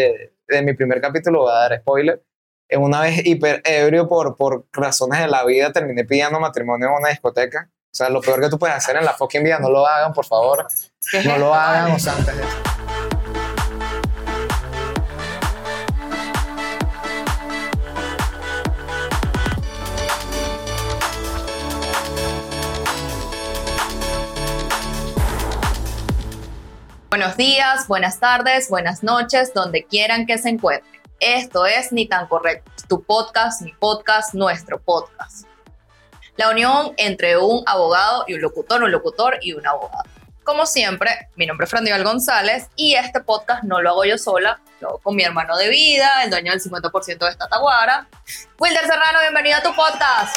de, de mi primer capítulo, voy a dar spoiler. En una vez hiper ebrio por, por razones de la vida, terminé pidiendo matrimonio en una discoteca. O sea, lo peor que tú puedes hacer en la fucking vida, no lo hagan, por favor. ¿Qué es No lo hagan, o sea, antes de eso. Buenos días, buenas tardes, buenas noches, donde quieran que se encuentren. Esto es Ni tan correcto, tu podcast, mi podcast, nuestro podcast. La unión entre un abogado y un locutor, un locutor y un abogado. Como siempre, mi nombre es Frandival González y este podcast no lo hago yo sola, lo hago con mi hermano de vida, el dueño del 50% de esta taguara. Wilder Serrano, bienvenido a tu podcast.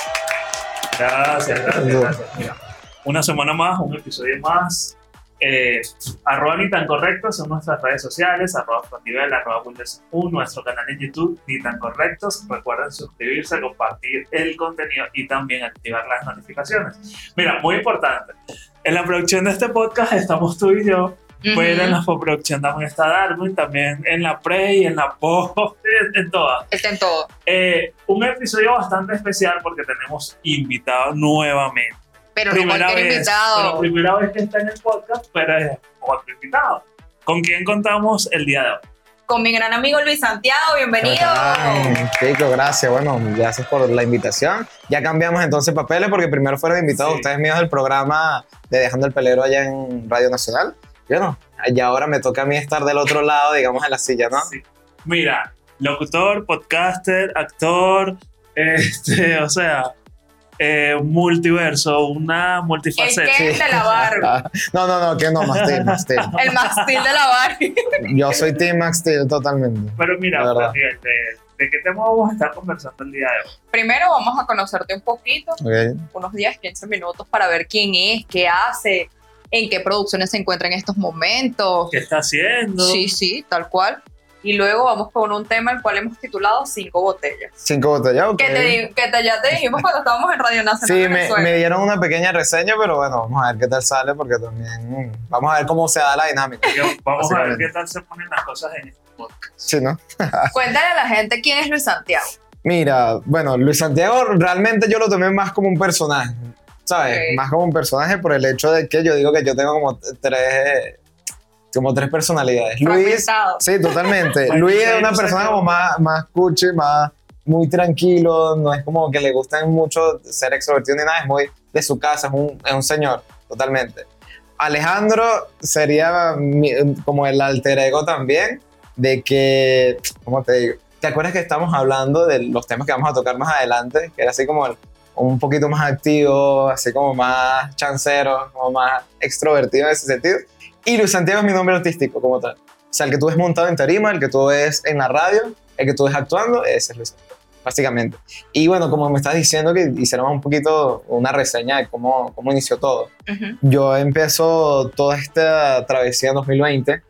Gracias, gracias, gracias. Mira, una semana más, un episodio más. Eh, arroba ni tan correctos son nuestras redes sociales, arroba Frandivel, arroba Wilderson, nuestro canal en YouTube, ni tan correctos. Recuerden suscribirse, compartir el contenido y también activar las notificaciones. Mira, muy importante. En la producción de este podcast estamos tú y yo, pero en la postproducción también está Darwin, también en la pre y en la post, en, en todas. Está en todo. Eh, un episodio bastante especial porque tenemos invitado nuevamente. Pero no cualquier vez, invitado. pero primera vez que está en el podcast, pero es otro invitado. ¿Con quién contamos el día de hoy? con mi gran amigo Luis Santiago. Bienvenido. Chico, gracias. Bueno, gracias por la invitación. Ya cambiamos entonces papeles porque primero fueron invitados Sí. ustedes míos del programa de Dejando el Pelero allá en Radio Nacional. Yo no. Y ahora me toca a mí estar del otro lado, digamos, en la silla, ¿no? Sí. Mira, locutor, podcaster, actor, este, o sea, eh, multiverso, una El multifaceta. que de la Barbie. No, no, no, que no, Max Steel, Max Steel. El mastil de la Barbie. Yo soy Team Max Steel totalmente. Pero mira, de, ¿de qué tema vamos a estar conversando el día de hoy? Primero vamos a conocerte un poquito, unos 10, 15 minutos para ver quién es, qué hace, en qué producciones se encuentra en estos momentos. ¿Qué está haciendo? Sí, sí, tal cual. Y luego vamos con un tema el cual hemos titulado Cinco botellas. Cinco botellas, ok. Que, te, que te- ya te dijimos cuando estábamos en Radio Nacional Sí, me, me dieron una pequeña reseña, pero bueno, vamos a ver qué tal sale porque también vamos a ver cómo se da la dinámica. Yo- Vamos a ver qué tal se ponen las cosas en este podcast. Sí, ¿no? Cuéntale a la gente quién es Luis Santiago. Mira, bueno, Luis Santiago realmente yo lo tomé más como un personaje, ¿sabes? Más como un personaje por el hecho de que yo digo que yo tengo como tres, como tres personalidades. Luis, sí, totalmente. Luis es una persona como más, más cuchi, más muy tranquilo, no es como que le gusta mucho ser extrovertido ni nada, es muy de su casa, es un, es un señor, totalmente. Alejandro sería mi- como el alter ego también, de que, ¿cómo te digo? ¿Te acuerdas que estamos hablando de los temas que vamos a tocar más adelante? Que era así como el- un poquito más activo, así como más chancero, como más extrovertido en ese sentido. Y Luis Santiago es mi nombre artístico como tal. O sea, el que tú ves montado en tarima, el que tú ves en la radio, el que tú ves actuando, ese es Luis Santiago, básicamente. Y bueno, como me estás diciendo que hiciéramos un poquito una reseña de cómo, cómo inició todo. Ujú. Yo empiezo toda esta travesía en 2020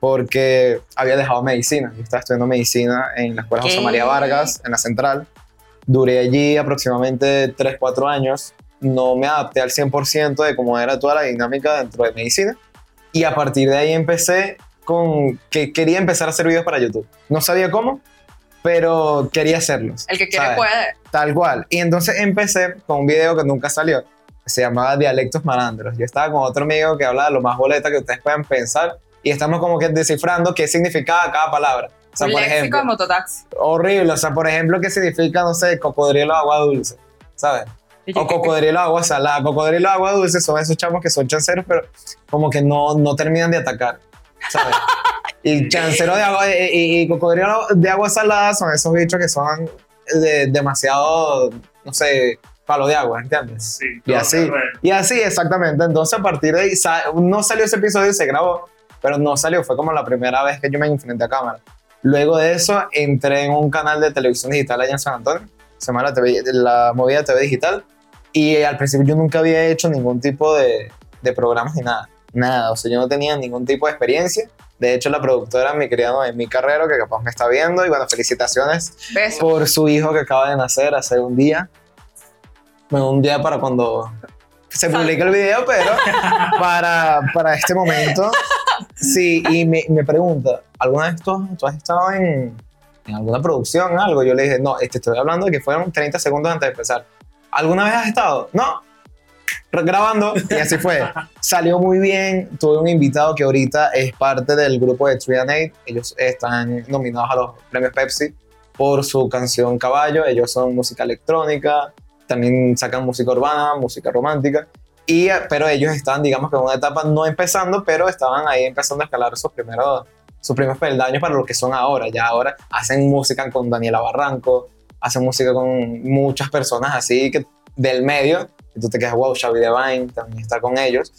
porque había dejado medicina. Yo estaba estudiando medicina en la Escuela José ¿Qué? María Vargas, en la Central. Duré allí aproximadamente 3, 4 años. No me adapté al 100% de cómo era toda la dinámica dentro de medicina. Y a partir de ahí empecé con que quería empezar a hacer videos para YouTube. No sabía cómo, pero quería hacerlos. El que quiere ¿sabes? puede. Tal cual. Y entonces empecé con un video que nunca salió. que Se llamaba Dialectos Malandros. Yo estaba con otro amigo que habla de lo más boleta que ustedes puedan pensar. Y estamos como que descifrando qué significaba cada palabra. O sea, un por ejemplo, de mototaxi. horrible. O sea, por ejemplo, qué significa, no sé, cocodrilo agua dulce. ¿Sabes? O cocodrilo agua salada. Cocodrilo agua dulce son esos chamos que son chanceros, pero como que no, no terminan de atacar. ¿Sabes? Y chancero de agua y, y- y cocodrilo de agua salada son esos bichos que son de- demasiado, no sé, palo de agua, ¿entiendes? Sí, Y así. Y así, exactamente. Entonces, a partir de ahí, sa- no salió ese episodio y se grabó, pero no salió. Fue como la primera vez que yo me enfrenté a cámara. Luego de eso, entré en un canal de televisión digital allá en San Antonio. Se llama la, TV la movida TV Digital. Y al principio yo nunca había hecho ningún tipo de, de programas ni nada. Nada. O sea, yo no tenía ningún tipo de experiencia. De hecho, la productora, mi querida Noemí Carrero, que capaz me está viendo. Y bueno, felicitaciones por su hijo que acaba de nacer hace un día. Bueno, un día para cuando se publique el video, pero para, para este momento Sí, y me, me pregunta, ¿alguna vez tú, tú has estado en, en alguna producción, algo? Yo le dije, no, te estoy hablando de que fueron 30 segundos antes de empezar. ¿Alguna vez has estado? No. Grabando, y así fue. Salió muy bien. Tuve un invitado que ahorita es parte del grupo de Three and Eight. Ellos están nominados a los premios Pepsi por su canción Caballo. Ellos son música electrónica, también sacan música urbana, música romántica. Y, eh, pero ellos estaban, digamos que en una etapa no empezando, pero estaban ahí empezando a escalar sus primeros, sus primeros peldaños para lo que son ahora. Ya ahora hacen música con Daniela Barranco, hacen música con muchas personas así que del medio. Y tú te quedas, wow, Xavi Devine también está con ellos.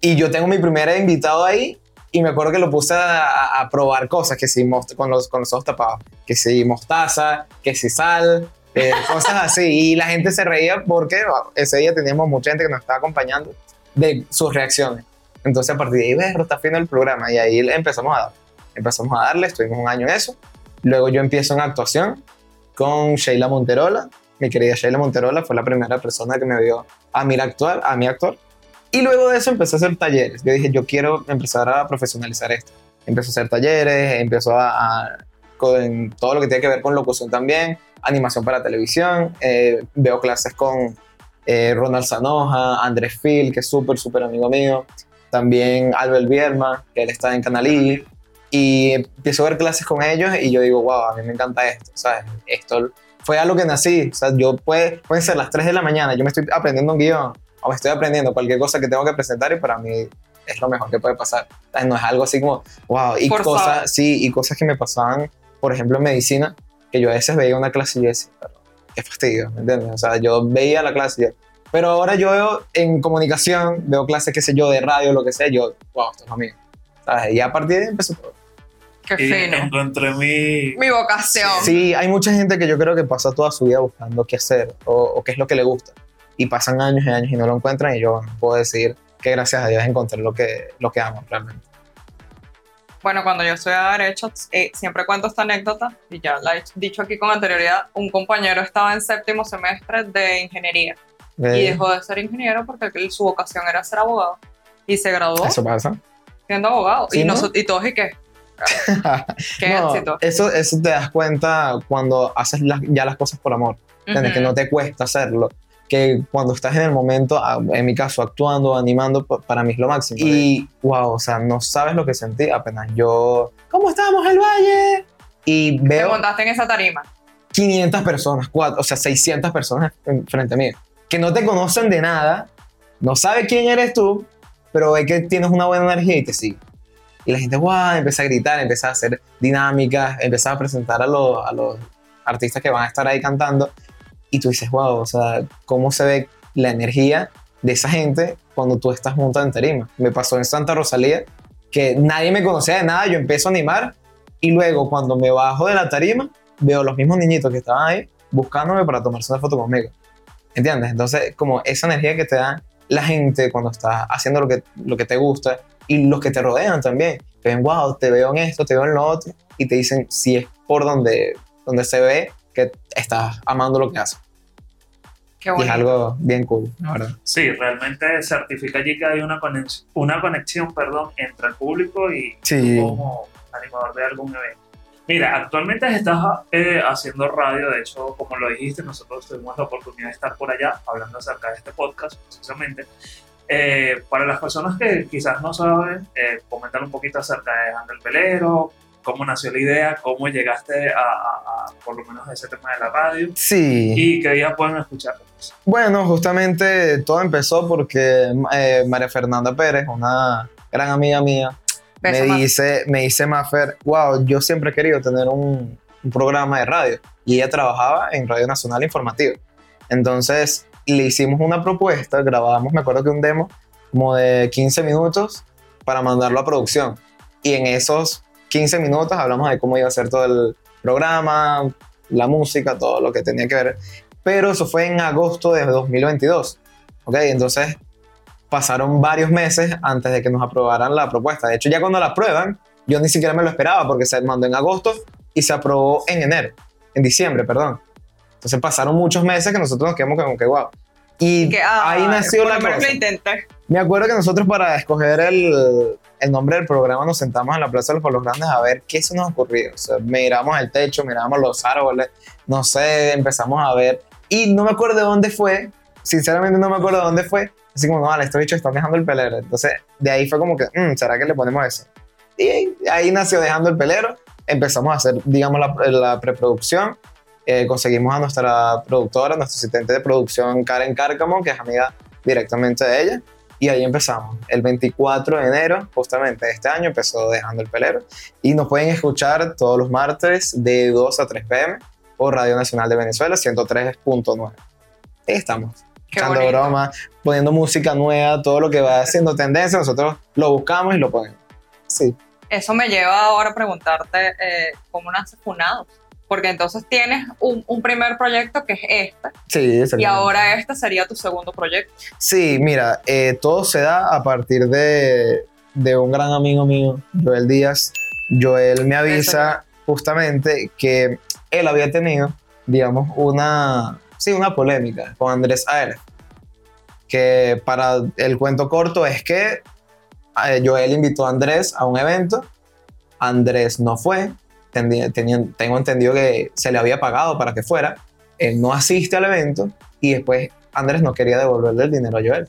Y yo tengo mi primer invitado ahí y me acuerdo que lo puse a, a- probar cosas, que si con, los, con los ojos tapados, que si mostaza, que si sal, eh, cosas así. Y la gente se reía porque ese día teníamos mucha gente que nos estaba acompañando de sus reacciones. Entonces a partir de ahí, ves, está fino el programa y ahí empezamos a dar. Empezamos a darle, estuvimos un año en eso. Luego yo empiezo en actuación con Sheila Monterola. Mi querida Sheila Monterola fue la primera persona que me vio a mí actuar, a mí actuar. Y luego de eso empecé a hacer talleres. Yo dije, yo quiero empezar a profesionalizar esto. Empecé a hacer talleres, empezó a, con todo lo que tiene que ver con locución también, animación para televisión. eh, veo clases con eh, Ronald Sanoja, Andrés Phil, que es súper, súper amigo mío. También Albert Bierma, que él está en Canalí. Y empiezo a ver clases con ellos y yo digo, wow, a mí me encanta esto, ¿sabes? Esto fue a lo que nací. O sea, yo puede, pueden ser las 3 de la mañana, yo me estoy aprendiendo un guion o me estoy aprendiendo cualquier cosa que tengo que presentar y para mí es lo mejor que puede pasar. No es algo así como, wow, y Forzado. cosas, sí, y cosas que me pasaban, por ejemplo, en medicina, que yo a veces veía una clase y yo decía, "Pero, qué fastidio, ¿me entiendes? O sea, yo veía la clase y yo, pero ahora yo veo en comunicación, veo clases, qué sé yo, de radio, lo que sea, yo, wow, esto es lo mío. ¿Sabes? Y a partir de ahí empezó todo. Qué Y fino. encontré mi... Mi vocación. Sí, hay mucha gente que yo creo que pasa toda su vida buscando qué hacer o, o qué es lo que le gusta. Y pasan años y años y no lo encuentran y yo bueno, puedo decir que gracias a Dios encontré lo que, lo que amo realmente. Bueno, cuando yo estudiaba Derecho, eh, siempre cuento esta anécdota, y ya la he dicho aquí con anterioridad, un compañero estaba en séptimo semestre de ingeniería y dejó de ser ingeniero porque su vocación era ser abogado y se graduó Eso pasa. siendo abogado. Sí, y, ¿no? y todos, ¿y qué? ¿Qué No, éxito? eso, eso te das cuenta cuando haces las- ya las cosas por amor. ¿entiendes? Que Ujú. no te cuesta hacerlo. Que cuando estás en el momento, ah, en mi caso, actuando, animando, pa- para mí es lo máximo. Y, wow, o sea, no sabes lo que sentí apenas yo... ¿Cómo estamos, el Valle? Y Te veo... montaste en esa tarima. 500 personas, cuatro, o sea, 600 personas en- frente a mí, que no te conocen de nada, no sabe quién eres tú, pero ve que tienes una buena energía y te sigue. Y la gente, wow, empieza a gritar, empieza a hacer dinámicas, empieza a presentar a los, a los artistas que van a estar ahí cantando. Y tú dices, wow, o sea, cómo se ve la energía de esa gente cuando tú estás montado en tarima. Me pasó en Santa Rosalía que nadie me conocía de nada, yo empiezo a animar y luego cuando me bajo de la tarima veo los mismos niñitos que estaban ahí buscándome para tomarse una foto conmigo. ¿Entiendes? Entonces, como esa energía que te da la gente cuando estás haciendo lo que, lo que te gusta y los que te rodean también. Te ven, wow, te veo en esto, te veo en lo otro y te dicen si es por donde, donde se ve que estás amando lo que haces. Qué Y es algo bien cool, la verdad. Sí, realmente certifica allí que hay una conexión, una conexión perdón, entre el público y Sí. como animador de algún evento. Mira, actualmente estás eh, haciendo radio, de hecho, como lo dijiste, nosotros tuvimos la oportunidad de estar por allá hablando acerca de este podcast, precisamente. Eh, para las personas que quizás no saben, eh, comentar un poquito acerca de Ángel Pelero, cómo nació la idea, cómo llegaste a, a- a, por lo menos a ese tema de la radio Sí. y qué día pueden escuchar. Bueno, justamente todo empezó porque eh, María Fernanda Pérez, una gran amiga mía, Beso me dice, me dice Maffer, wow, yo siempre he querido tener un, un programa de radio. Y ella trabajaba en Radio Nacional Informativa. Entonces le hicimos una propuesta, grabamos, me acuerdo que un demo como de 15 minutos para mandarlo a producción. Y en esos 15 minutos hablamos de cómo iba a ser todo el programa, la música, todo lo que tenía que ver. Pero eso fue en agosto de 2022. ¿Ok? Entonces pasaron varios meses antes de que nos aprobaran la propuesta. De hecho, ya cuando la aprueban, yo ni siquiera me lo esperaba porque se mandó en agosto y se aprobó en enero, en diciembre, perdón. Entonces pasaron muchos meses que nosotros nos quedamos como que wow. Y Que, ah, ahí nació la cosa. Me acuerdo que nosotros para escoger el, el nombre del programa, nos sentamos en la Plaza de los Pueblos Grandes a ver qué se nos ocurrió. O sea, miramos el techo, miramos los árboles, no sé, empezamos a ver. Y no me acuerdo de dónde fue, sinceramente no me acuerdo de dónde fue. Así como, no, vale, estos bichos están dejando el pelero. Entonces, de ahí fue como que, "Mm, ¿será que le ponemos eso? Y ahí, ahí nació Dejando el Pelero. Empezamos a hacer, digamos, la, la preproducción. Eh, conseguimos a nuestra productora, nuestra asistente de producción, Karen Cárcamo, que es amiga directamente de ella. Y ahí empezamos. El 24 de enero, justamente de este año, empezó Dejando el Pelero. Y nos pueden escuchar todos los martes de 2 a 3 pm por Radio Nacional de Venezuela, 103.9. Ahí estamos. Qué echando bonito. broma, poniendo música nueva, todo lo que va haciendo tendencia, nosotros lo buscamos y lo ponemos. Sí. Eso me lleva ahora a preguntarte eh, cómo nace Funados. Porque entonces tienes un, un primer proyecto que es este, Sí, y ahora este sería tu segundo proyecto. Sí, mira, eh, todo se da a partir de, de un gran amigo mío, Joel Díaz. Joel me avisa justamente que él había tenido, digamos, una, sí, una polémica con Andrés Aérez. Que para el cuento corto es que eh, Joel invitó a Andrés a un evento, Andrés no fue, Tenía- tengo entendido que se le había pagado para que fuera, él no asiste al evento y después Andrés no quería devolverle el dinero a Joel.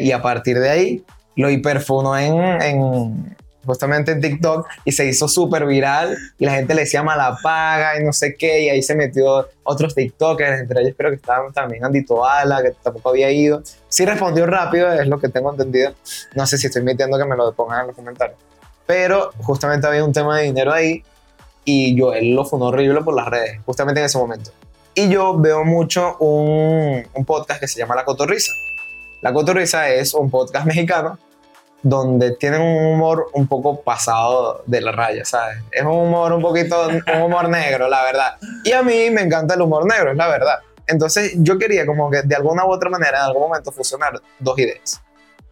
Y a partir de ahí lo hiperfunó en, en- justamente en TikTok y se hizo súper viral y la gente le decía mala paga y no sé qué y ahí se metió otros TikTokers, entre ellos creo que estaban también Andy Toala, que tampoco había ido. Sí respondió rápido, es lo que tengo entendido. No sé si estoy mintiendo que me lo pongan en los comentarios. Pero justamente había un tema de dinero ahí y Joel lo funó horrible por las redes, justamente en ese momento. Y yo veo mucho un, un podcast que se llama La Cotorrisa. La Cotorrisa es un podcast mexicano donde tienen un humor un poco pasado de la raya, ¿sabes? Es un humor un poquito, un humor negro, la verdad. Y a mí me encanta el humor negro, es la verdad. Entonces yo quería como que de alguna u otra manera, en algún momento, fusionar dos ideas.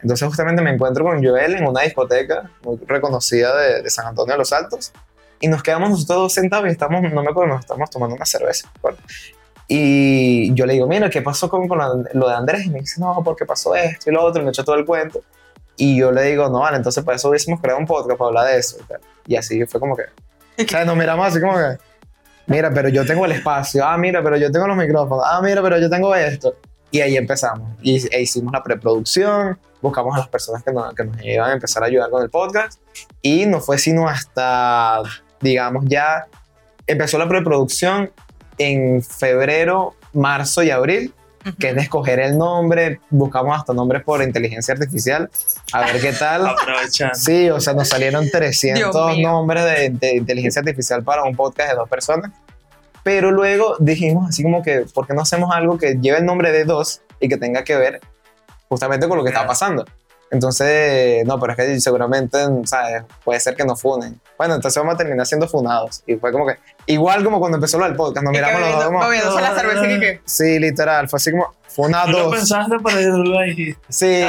Entonces justamente me encuentro con Joel en una discoteca muy reconocida de, de San Antonio de los Altos y nos quedamos nosotros dos sentados y estamos, no me acuerdo, nos estamos tomando una cerveza. acuerdo. Y yo le digo, mira, ¿qué pasó con, con lo, de Andrés? Y me dice, no, porque pasó esto y lo otro, y me echó todo el cuento. Y yo le digo, no, vale, entonces para eso hubiésemos creado un podcast para hablar de eso. Y. Y así fue como que, o nos miramos así como que, mira, pero yo tengo el espacio, ah, mira, pero yo tengo los micrófonos, ah, mira, pero yo tengo esto. Y ahí empezamos. Y e hicimos la preproducción, buscamos a las personas que nos, que nos iban a empezar a ayudar con el podcast. Y no fue sino hasta, digamos, ya empezó la preproducción en febrero, marzo y abril, que es de escoger el nombre. Buscamos hasta nombres por inteligencia artificial, a ver qué tal. Aprovechando. Sí, o sea, nos salieron 300 Dios mío. nombres de, de inteligencia artificial para un podcast de dos personas. Pero luego dijimos así como que, ¿por qué no hacemos algo que lleve el nombre de dos y que tenga que ver justamente con lo que está Claro. pasando? Entonces, no, pero es que seguramente, ¿sabes? Puede ser que nos funen. Bueno, entonces vamos a terminar siendo funados. Y fue como que, igual como cuando empezó lo del podcast, nos miramos los dos bebiendo- como, bebiéndose la cerveza y que... Sí, literal, fue así como, ¿No funados. pensaste para lo dijiste? Sí,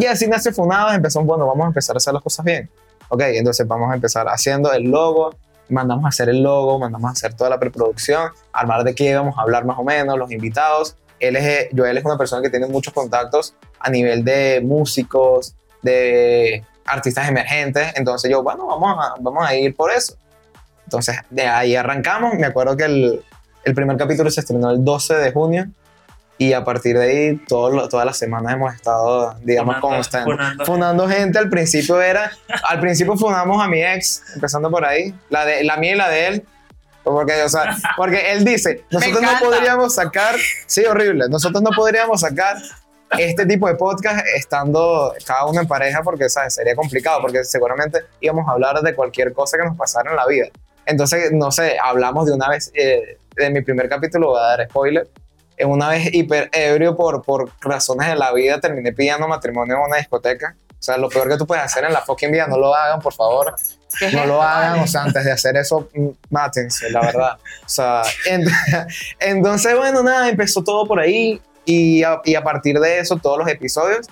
y así nace Funados, empezamos, bueno, vamos a empezar a hacer las cosas bien. Ok, entonces vamos a empezar haciendo el logo, mandamos a hacer el logo, mandamos a hacer toda la preproducción, armar de qué íbamos a hablar más o menos, los invitados. Él es, Joel es una persona que tiene muchos contactos a nivel de músicos, de artistas emergentes, entonces yo, bueno, vamos a, vamos a ir por eso. Entonces, de ahí arrancamos, me acuerdo que el, el primer capítulo se estrenó el 12 de junio y a partir de ahí todo todas las semanas hemos estado, digamos, constantes. Fundando gente, al principio era, al principio fundamos a mi ex, empezando por ahí, la, de, la mía y la de él, porque, o sea, porque él dice, nosotros no podríamos sacar, sí, horrible, nosotros no podríamos sacar este tipo de podcast estando cada uno en pareja porque, ¿sabes? Sería complicado, porque seguramente íbamos a hablar de cualquier cosa que nos pasara en la vida. Entonces, no sé, hablamos de una vez, eh, de mi primer capítulo, voy a dar spoiler, en una vez hiper ebrio por, por razones de la vida, terminé pidiendo matrimonio en una discoteca. O sea, lo peor que tú puedes hacer en la fucking vida, no lo hagan, por favor. ¿qué es No lo hagan, o sea, antes de hacer eso, mátense, la verdad. O sea, en- entonces, bueno, nada, empezó todo por ahí y a, y a partir de eso, todos los episodios.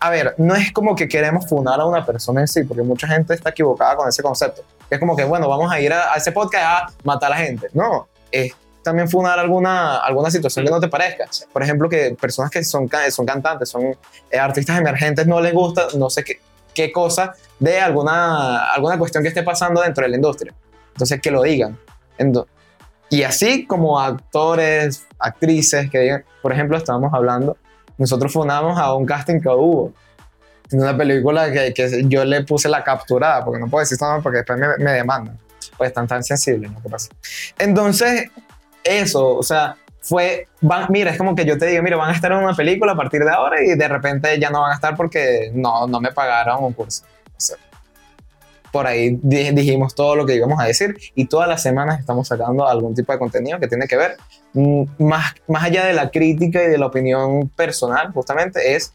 A ver, no es como que queremos funar a una persona en sí, porque mucha gente está equivocada con ese concepto. Es como que, bueno, vamos a ir a, a ese podcast a matar a la gente. No, es también funar alguna, alguna situación que no te parezca. Por ejemplo, que personas que son, son cantantes, son eh, artistas emergentes, no les gusta, no sé qué, qué cosa de alguna, alguna cuestión que esté pasando dentro de la industria. Entonces, que lo digan. Y así como actores, actrices que digan, por ejemplo, estábamos hablando, nosotros fundamos a un casting que hubo en una película que, que yo le puse la capturada, porque no puedo decir nada porque después me, me demandan, pues están tan sensibles, ¿no? ¿Qué pasa? Entonces, eso, o sea, fue, van, mira, es como que yo te digo, mira, van a estar en una película a partir de ahora y de repente ya no van a estar porque no, no me pagaron un curso. O sea, por ahí di- dijimos todo lo que íbamos a decir y todas las semanas estamos sacando algún tipo de contenido que tiene que ver mm, más, más allá de la crítica y de la opinión personal, justamente es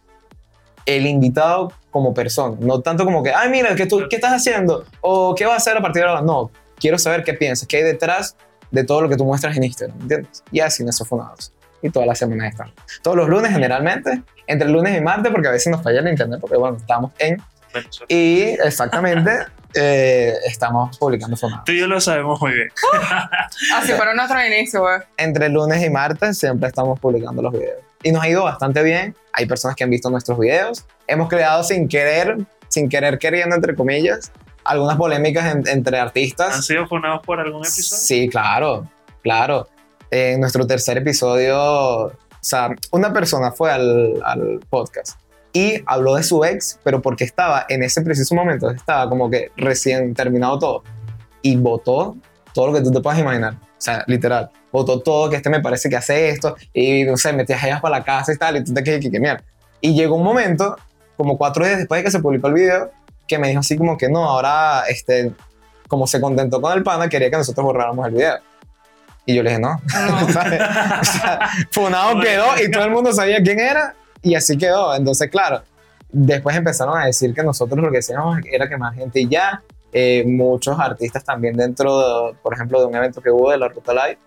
el invitado como persona, no tanto como que, ay, mira, ¿qué, tú, ¿qué estás haciendo? O ¿qué vas a hacer a partir de ahora? No, quiero saber qué piensas, qué hay detrás de todo lo que tú muestras en Instagram, ¿entiendes? Y así nuestros fundados. Y todas las semanas están. Todos los lunes generalmente, entre lunes y martes, porque a veces nos falla el internet, porque bueno, estamos en... Venezuela. Y exactamente eh, estamos publicando fundados. Tú y yo lo sabemos muy bien. Así fueron nuestros inicios, güey. Entre lunes y martes siempre estamos publicando los videos. Y nos ha ido bastante bien. Hay personas que han visto nuestros videos. Hemos creado sin querer, sin querer queriendo, entre comillas, algunas polémicas en- entre artistas. ¿Han sido fundados por algún episodio? Sí, claro, claro. En nuestro tercer episodio, o sea, una persona fue al, al podcast y habló de su ex, pero porque estaba en ese preciso momento, estaba como que recién terminado todo y votó todo lo que tú te puedas imaginar. O sea, literal, votó todo, que este me parece que hace esto y no sé, metías ellas para la casa y tal, y tú te quedas que, que mierda. Y llegó un momento, como cuatro días después de que se publicó el video, que me dijo así como que no, ahora, este, como se contentó con el pana, quería que nosotros borráramos el video. Y yo le dije, no. No. ¿sabes? o sea, Funado quedó y todo el mundo sabía quién era y así quedó. Entonces, claro, después empezaron a decir que nosotros lo que decíamos era que más gente y ya, eh, muchos artistas también dentro, de, por ejemplo, de un evento que hubo de la Ruta Live,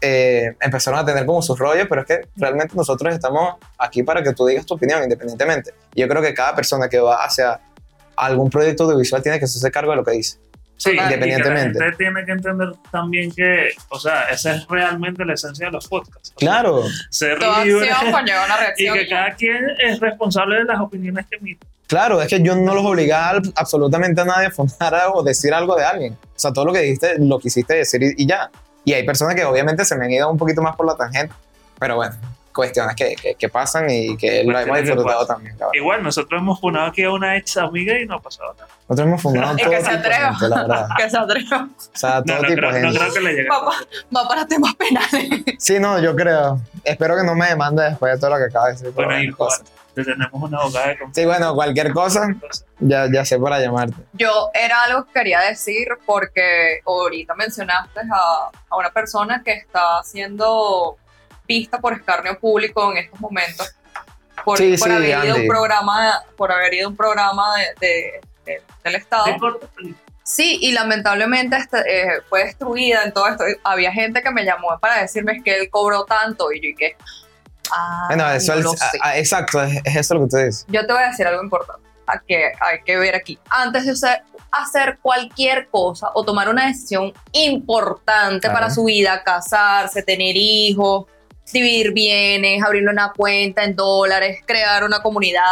eh, empezaron a tener como sus rollos, pero es que realmente nosotros estamos aquí para que tú digas tu opinión independientemente. Yo creo que cada persona que va hacia algún proyecto audiovisual tiene que hacerse cargo de lo que dice. Sí, Independientemente. Y que la gente tiene que entender también que, o sea, esa es realmente la esencia de los podcasts. O sea, Claro, ser Toda libre acción conlleva una y reacción. que cada quien es responsable de las opiniones que emite. Claro, es que yo no los obligaba al- absolutamente a nadie a fundar algo o decir algo de alguien. O sea, todo lo que dijiste lo quisiste decir y, y ya. Y hay personas que obviamente se me han ido un poquito más por la tangente. Pero bueno, cuestiones que, que, que pasan y que lo hemos disfrutado también. Igual, nosotros hemos funado aquí a una ex amiga y no ha pasado nada. Nosotros hemos fundado Y todo que se tipo de atreva. gente, la verdad. Que se atreva. O sea, todo No, no, tipo creo, de no gente. creo que le llegue. Va, pa- va para temas penales. Sí, no, yo creo. Espero que no me demande después de todo lo que acaba de decir. Bueno, y tenemos una abogada de Sí, bueno, cualquier cosa, ya, ya sé para llamarte. Yo era algo que quería decir porque ahorita mencionaste a, a una persona que está siendo vista por escarnio público en estos momentos por, Sí, por sí, haber ido a Andy. un programa por haber ido a un programa de, de- de- del estado sí y lamentablemente este, eh, fue destruida en todo esto había gente que me llamó para decirme que él cobró tanto y yo y que ah, Bueno, eso no es- lo ah, sé. ah, exacto, es, es eso lo que tú dices. yo te voy a decir algo importante a que hay que ver aquí. Antes de hacer, hacer cualquier cosa o tomar una decisión importante Claro. para su vida, casarse, tener hijos, dividir bienes, abrirle una cuenta en dólares, crear una comunidad,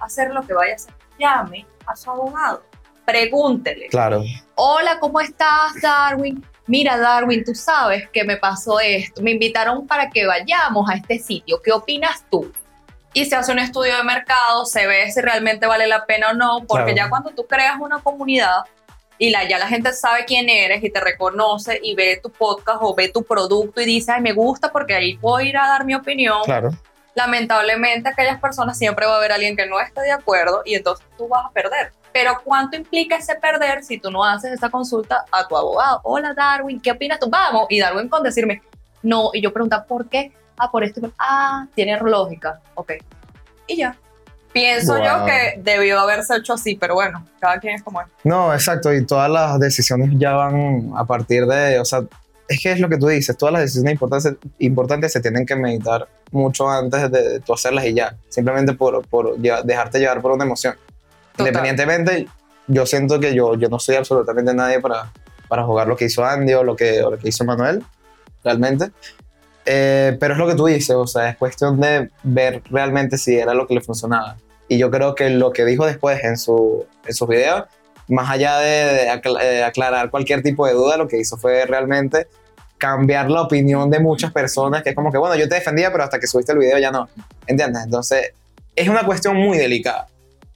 hacer lo que vaya a hacer, llame a su abogado, pregúntele. Claro. Hola, ¿cómo estás, Darwin? Mira, Darwin, tú sabes que me pasó esto. Me invitaron para que vayamos a este sitio. ¿Qué opinas tú? Y se hace un estudio de mercado, se ve si realmente vale la pena o no, porque Claro. ya cuando tú creas una comunidad y la, ya la gente sabe quién eres y te reconoce y ve tu podcast o ve tu producto y dice, ay, me gusta porque ahí puedo ir a dar mi opinión, Claro. lamentablemente aquellas personas siempre va a haber alguien que no esté de acuerdo y entonces tú vas a perder. Pero ¿cuánto implica ese perder si tú no haces esa consulta a tu abogado? Hola Darwin, ¿qué opinas tú? Vamos. Y Darwin con decirme, no, y yo pregunta, ¿por qué? Ah, por esto. Ah, tiene lógica. Ok. Y ya. Pienso yo Wow. que debió haberse hecho así, pero bueno, cada quien es como es. No, exacto, y todas las decisiones ya van a partir de, o sea, es que es lo que tú dices, todas las decisiones importantes, importantes se tienen que meditar mucho antes de, de tú hacerlas y ya, simplemente por, por lleva- dejarte llevar por una emoción. Total. Independientemente, yo siento que yo, yo no soy absolutamente nadie para, para jugar lo que hizo Andy o lo que, o lo que hizo Manuel, realmente. Eh, pero es lo que tú dices, o sea, es cuestión de ver realmente si era lo que le funcionaba. Y yo creo que lo que dijo después en, su, en sus videos, más allá de, de acla- aclarar cualquier tipo de duda, lo que hizo fue realmente cambiar la opinión de muchas personas, que es como que, bueno, yo te defendía, pero hasta que subiste el video ya no. ¿Entiendes? Entonces, es una cuestión muy delicada.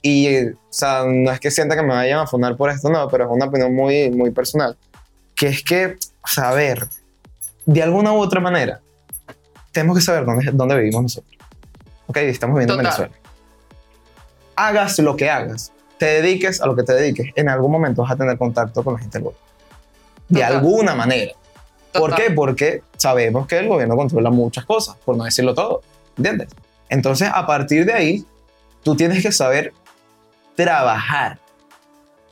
Y, o sea, no es que sienta que me vayan a fundar por esto, no, pero es una opinión muy, muy personal. Que es que, o sea, a ver, de alguna u otra manera, tenemos que saber dónde, dónde vivimos nosotros. Ok, estamos viviendo en Total. Venezuela. Hagas lo que hagas, te dediques a lo que te dediques, en algún momento vas a tener contacto con la gente del gobierno. De Total. alguna manera. ¿Por Total. qué? Porque sabemos que el gobierno controla muchas cosas, por no decirlo todo. ¿Entiendes? Entonces, a partir de ahí, tú tienes que saber trabajar.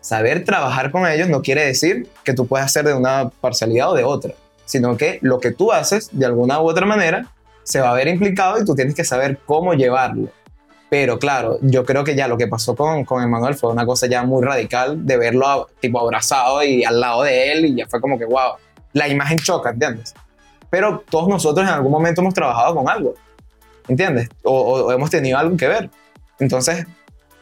Saber trabajar con ellos no quiere decir que tú puedas hacer de una parcialidad o de otra, sino que lo que tú haces, de alguna u otra manera, se va a ver implicado y tú tienes que saber cómo llevarlo. Pero claro, yo creo que ya lo que pasó con, con Emanuel fue una cosa ya muy radical de verlo a- tipo abrazado y al lado de él y ya fue como que, wow, la imagen choca, ¿entiendes? Pero todos nosotros en algún momento hemos trabajado con algo, ¿entiendes? O, o- o hemos tenido algo que ver. Entonces,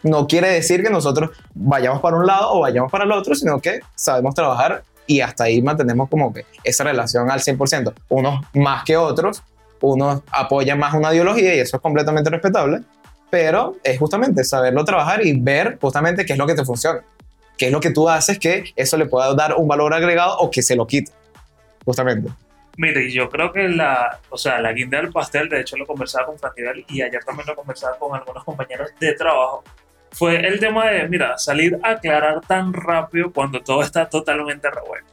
no quiere decir que nosotros vayamos para un lado o vayamos para el otro, sino que sabemos trabajar y hasta ahí mantenemos como que esa relación al 100%. Unos más que otros, unos apoyan más una ideología y eso es completamente respetable, pero es justamente saberlo trabajar y ver justamente qué es lo que te funciona, qué es lo que tú haces que eso le pueda dar un valor agregado o que se lo quite, justamente. Mire, yo creo que la, o sea, la guinda del pastel, de hecho lo conversaba con Frantivel y ayer también lo conversaba con algunos compañeros de trabajo, fue el tema de, mira, salir a aclarar tan rápido cuando todo está totalmente revuelto.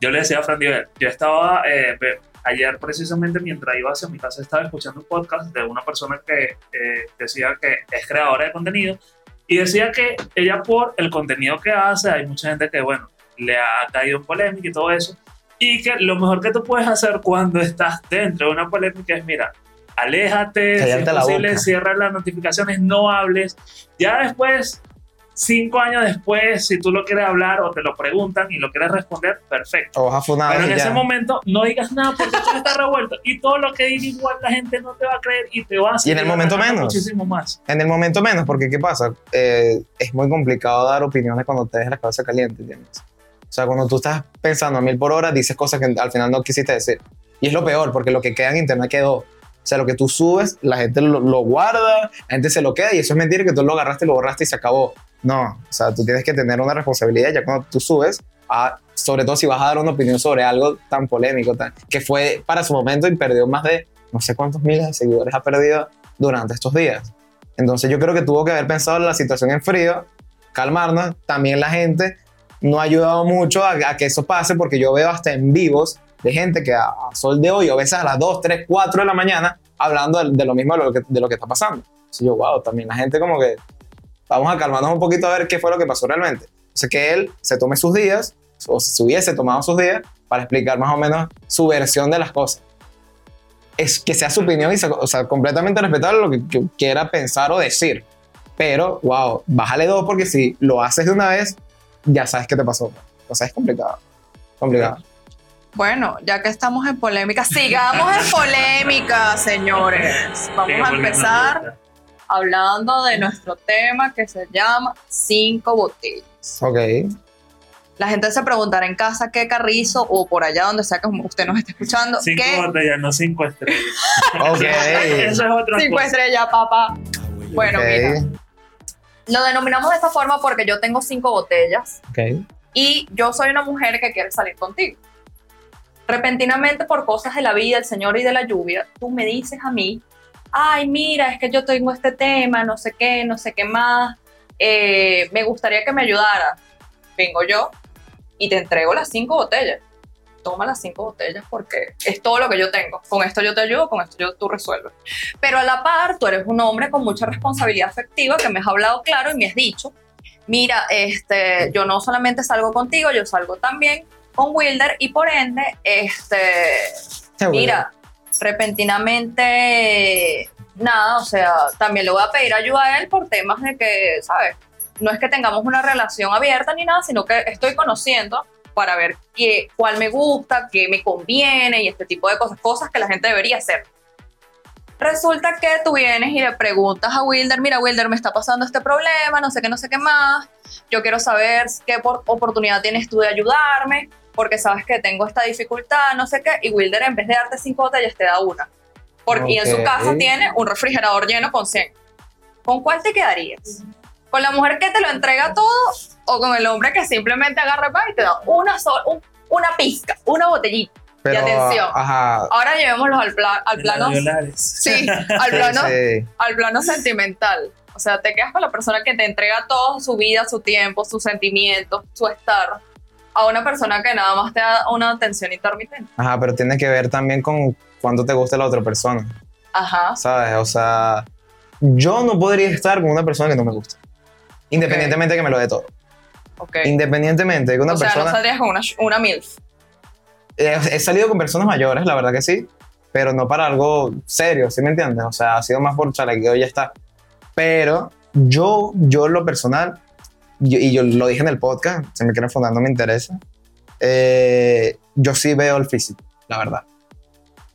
Yo le decía a Frantivel, yo estaba, eh, ayer precisamente mientras iba hacia mi casa estaba escuchando un podcast de una persona que eh, decía que es creadora de contenido y decía que ella por el contenido que hace, hay mucha gente que, bueno, le ha caído en polémica y todo eso, y que lo mejor que tú puedes hacer cuando estás dentro de una polémica es, mira, aléjate, si es posible, cierra las notificaciones, no hables. Ya después, cinco años después, si tú lo quieres hablar o te lo preguntan y lo quieres responder, perfecto. O Pero en ya. ese momento no digas nada porque todo está revuelto y todo lo que diga igual la gente no te va a creer y te va a Y en el momento menos. muchísimo más. En el momento menos, porque ¿qué pasa? Eh, es muy complicado dar opiniones cuando te dejas la cabeza caliente, ¿entiendes? O sea, cuando tú estás pensando a mil por hora, dices cosas que al final no quisiste decir. Y es lo peor, porque lo que queda en internet quedó. Sea, lo que tú subes, la gente lo, lo guarda, la gente se lo queda y eso es mentira que tú lo agarraste, lo borraste y se acabó. No, o sea, tú tienes que tener una responsabilidad ya cuando tú subes, a, sobre todo si vas a dar una opinión sobre algo tan polémico, tan, que fue para su momento y perdió más de no sé cuántos miles de seguidores ha perdido durante estos días. Entonces yo creo que tuvo que haber pensado en la situación en frío, calmarnos. También la gente no ha ayudado mucho a, a que eso pase porque yo veo hasta en vivos de gente que a, a sol de hoy a veces a las 2, 3, 4 de la mañana hablando de, de lo mismo de lo, que, de lo que está pasando. Entonces yo, wow, también la gente como que vamos a calmarnos un poquito a ver qué fue lo que pasó realmente. Sea, que él se tome sus días o se hubiese tomado sus días para explicar más o menos su versión de las cosas. Es que sea su opinión y sea, o sea, completamente respetable lo que, que quiera pensar o decir. Pero, wow, bájale dos porque si lo haces de una vez, ya sabes qué te pasó. O sea, es complicado. Complicado. Bueno, ya que estamos en polémica, sigamos en polémica, señores. Vamos a empezar hablando de nuestro tema que se llama cinco botellas. Ok. La gente se preguntará en casa qué carrizo o por allá donde sea que usted nos esté escuchando. Cinco ¿Qué botellas, no cinco estrellas. Ok. Eso es otra cinco cosa. estrellas, papá? Bueno, ok, mira, lo denominamos de esta forma porque yo tengo cinco botellas ok. y yo soy una mujer que quiere salir contigo. Repentinamente, por cosas de la vida, el Señor y de la lluvia, tú me dices a mí, ay, mira, es que yo tengo este tema, no sé qué, no sé qué más, eh, me gustaría que me ayudara. Vengo yo y te entrego las cinco botellas. Toma las cinco botellas porque es todo lo que yo tengo. Con esto yo te ayudo, con esto yo, tú resuelves. Pero a la par, tú eres un hombre con mucha responsabilidad afectiva que me has hablado claro y me has dicho, mira, este, yo no solamente salgo contigo, yo salgo también con Wilder y por ende, este, mira, repentinamente, nada, o sea, también le voy a pedir ayuda a él por temas de que, ¿sabes? No es que tengamos una relación abierta ni nada, sino que estoy conociendo para ver qué, cuál me gusta, qué me conviene y este tipo de cosas, cosas que la gente debería hacer. Resulta que tú vienes y le preguntas a Wilder, mira Wilder, me está pasando este problema, no sé qué, no sé qué más, yo quiero saber qué por- oportunidad tienes tú de ayudarme, porque sabes que tengo esta dificultad, no sé qué, y Wilder en vez de darte cinco botellas te da una. Porque, Y en su casa tiene un refrigerador lleno con 100. ¿Con cuál te quedarías? ¿Con la mujer que te lo entrega todo o con el hombre que simplemente agarra pa, y te da una, sola, un- una pizca, una botellita? Pero, atención. Ajá. Ahora llevémoslos al, pla- al plano... Sí, al Sí, plano, sí. al plano sentimental. O sea, te quedas con la persona que te entrega todo su vida, su tiempo, sus sentimientos, su estar, a una persona que nada más te da una atención intermitente. Ajá, pero tiene que ver también con cuánto te gusta la otra persona, Ajá. ¿sabes? O sea, yo no podría estar con una persona que no me gusta. Independientemente de que me lo dé todo. Ok. Independientemente de que una o sea, persona... no saldrías con una, una MILF. he, he salido con personas mayores, la verdad que sí, pero no para algo serio, ¿sí me entiendes? O sea, ha sido más por chalequeo y ya está. Pero yo, yo en lo personal, yo- y yo lo dije en el podcast, si me quieren fundar no me interesa, eh, yo sí veo el físico, la verdad.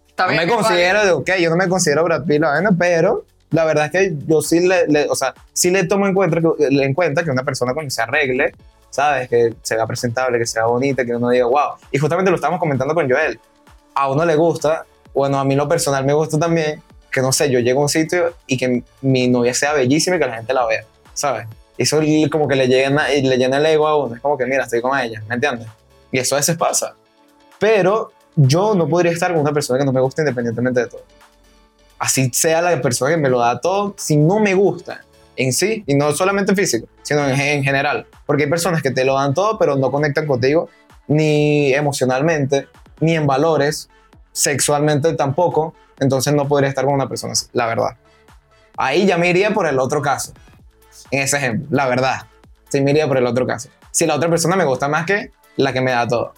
Está No bien, me considero, de, ok, yo no me considero Brad Pitt, la vaina, pero la verdad es que yo sí le, le- o sea, sí le tomo en cuenta, que, le en cuenta que una persona cuando se arregle, ¿sabes? Que se vea presentable, que sea bonita, que uno diga, wow. Y justamente lo estábamos comentando con Joel. A uno le gusta, bueno, a mí lo personal me gusta también, que no sé, yo llego a un sitio y que mi novia sea bellísima y que la gente la vea, ¿sabes? Eso como que le llena, le llena el ego a uno. Es como que, mira, estoy con ella, ¿me entiendes? Y eso a veces pasa. Pero yo no podría estar con una persona que no me gusta independientemente de todo. Así sea la persona que me lo da todo, si no me gusta en sí, y no solamente físico, sino en, en general. Porque hay personas que te lo dan todo, pero no conectan contigo ni emocionalmente, ni en valores, sexualmente tampoco. Entonces no podría estar con una persona así, la verdad. Ahí ya me iría por el otro caso. En ese ejemplo, la verdad. Sí me iría por el otro caso. Si la otra persona me gusta más que la que me da todo.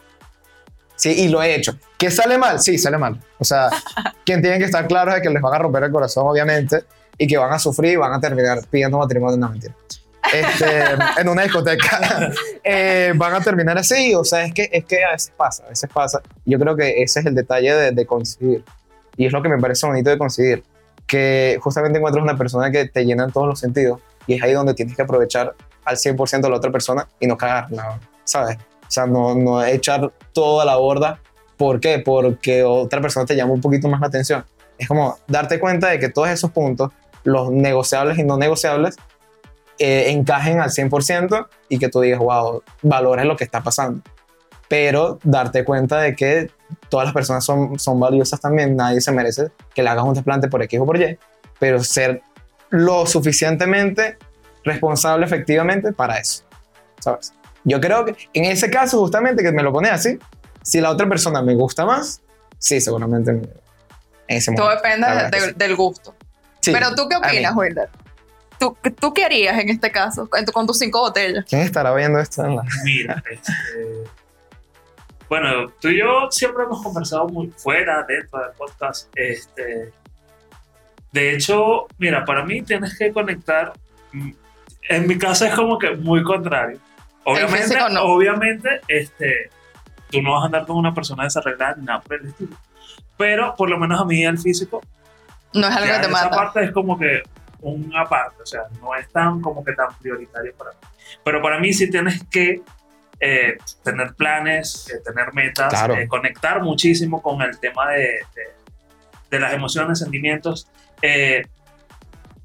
Sí, y lo he hecho. ¿Que sale mal? Sí, sale mal. O sea, quien tienen que estar claros es que les van a romper el corazón, obviamente, y que van a sufrir y van a terminar pidiendo matrimonio. No, mentira. Este, en una discoteca. Eh, van a terminar así. O sea, es que, es que a veces pasa, a veces pasa. Yo creo que ese es el detalle de, de coincidir. Y es lo que me parece bonito de coincidir. Que justamente encuentras una persona que te llena en todos los sentidos. Y es ahí donde tienes que aprovechar al 100% a la otra persona y no cagarla, ¿sabes? O sea, no, no echar toda la borda. ¿Por qué? Porque otra persona te llama un poquito más la atención. Es como darte cuenta de que todos esos puntos, los negociables y no negociables, eh, encajen al 100% y que tú digas, wow, valores lo que está pasando. Pero darte cuenta de que todas las personas son, son valiosas también, nadie se merece que le hagas un desplante por X o por Y, pero ser lo suficientemente responsable efectivamente para eso, ¿sabes? Yo creo que en ese caso, justamente que me lo pone así, si la otra persona me gusta más, sí, seguramente me- en ese Todo momento. depende la de- sí. del gusto. Sí, Pero tú qué opinas, Wilder? ¿Tú, ¿Tú qué harías en este caso con, con tus cinco botellas? ¿Quién estará viendo esto? en la- Mira, este, bueno, tú y yo siempre hemos conversado muy fuera, dentro del podcast. Este, de hecho, mira, para mí tienes que conectar. mm, En mi caso es como que muy contrario. Obviamente, no. obviamente, este, tú no vas a andar con una persona desarreglada ni nada por el estilo. Pero por lo menos a mí el físico No es algo que te esa mata. parte es como que una parte, o sea, no es tan como que tan prioritario para mí. Pero para mí sí tienes que eh, tener planes, eh, tener metas, Claro. eh, conectar muchísimo con el tema de, de- de las emociones, sentimientos. Eh,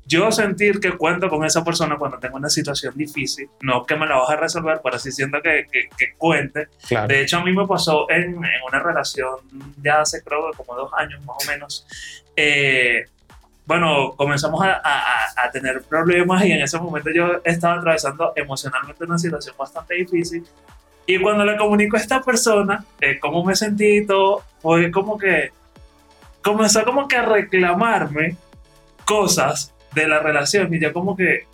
yo sentir que cuento con esa persona cuando tengo una situación difícil, no que me la vas a resolver, pero sí siento que, que, que cuente Claro. de hecho, a mí me pasó en, en una relación ya hace creo que como dos años más o menos. Eh, bueno, comenzamos a, a- a- tener problemas y en ese momento yo estaba atravesando emocionalmente una situación bastante difícil. Y cuando le comunico a esta persona eh, cómo me sentí y todo, fue como que comenzó como que a reclamarme cosas de la relación y yo como que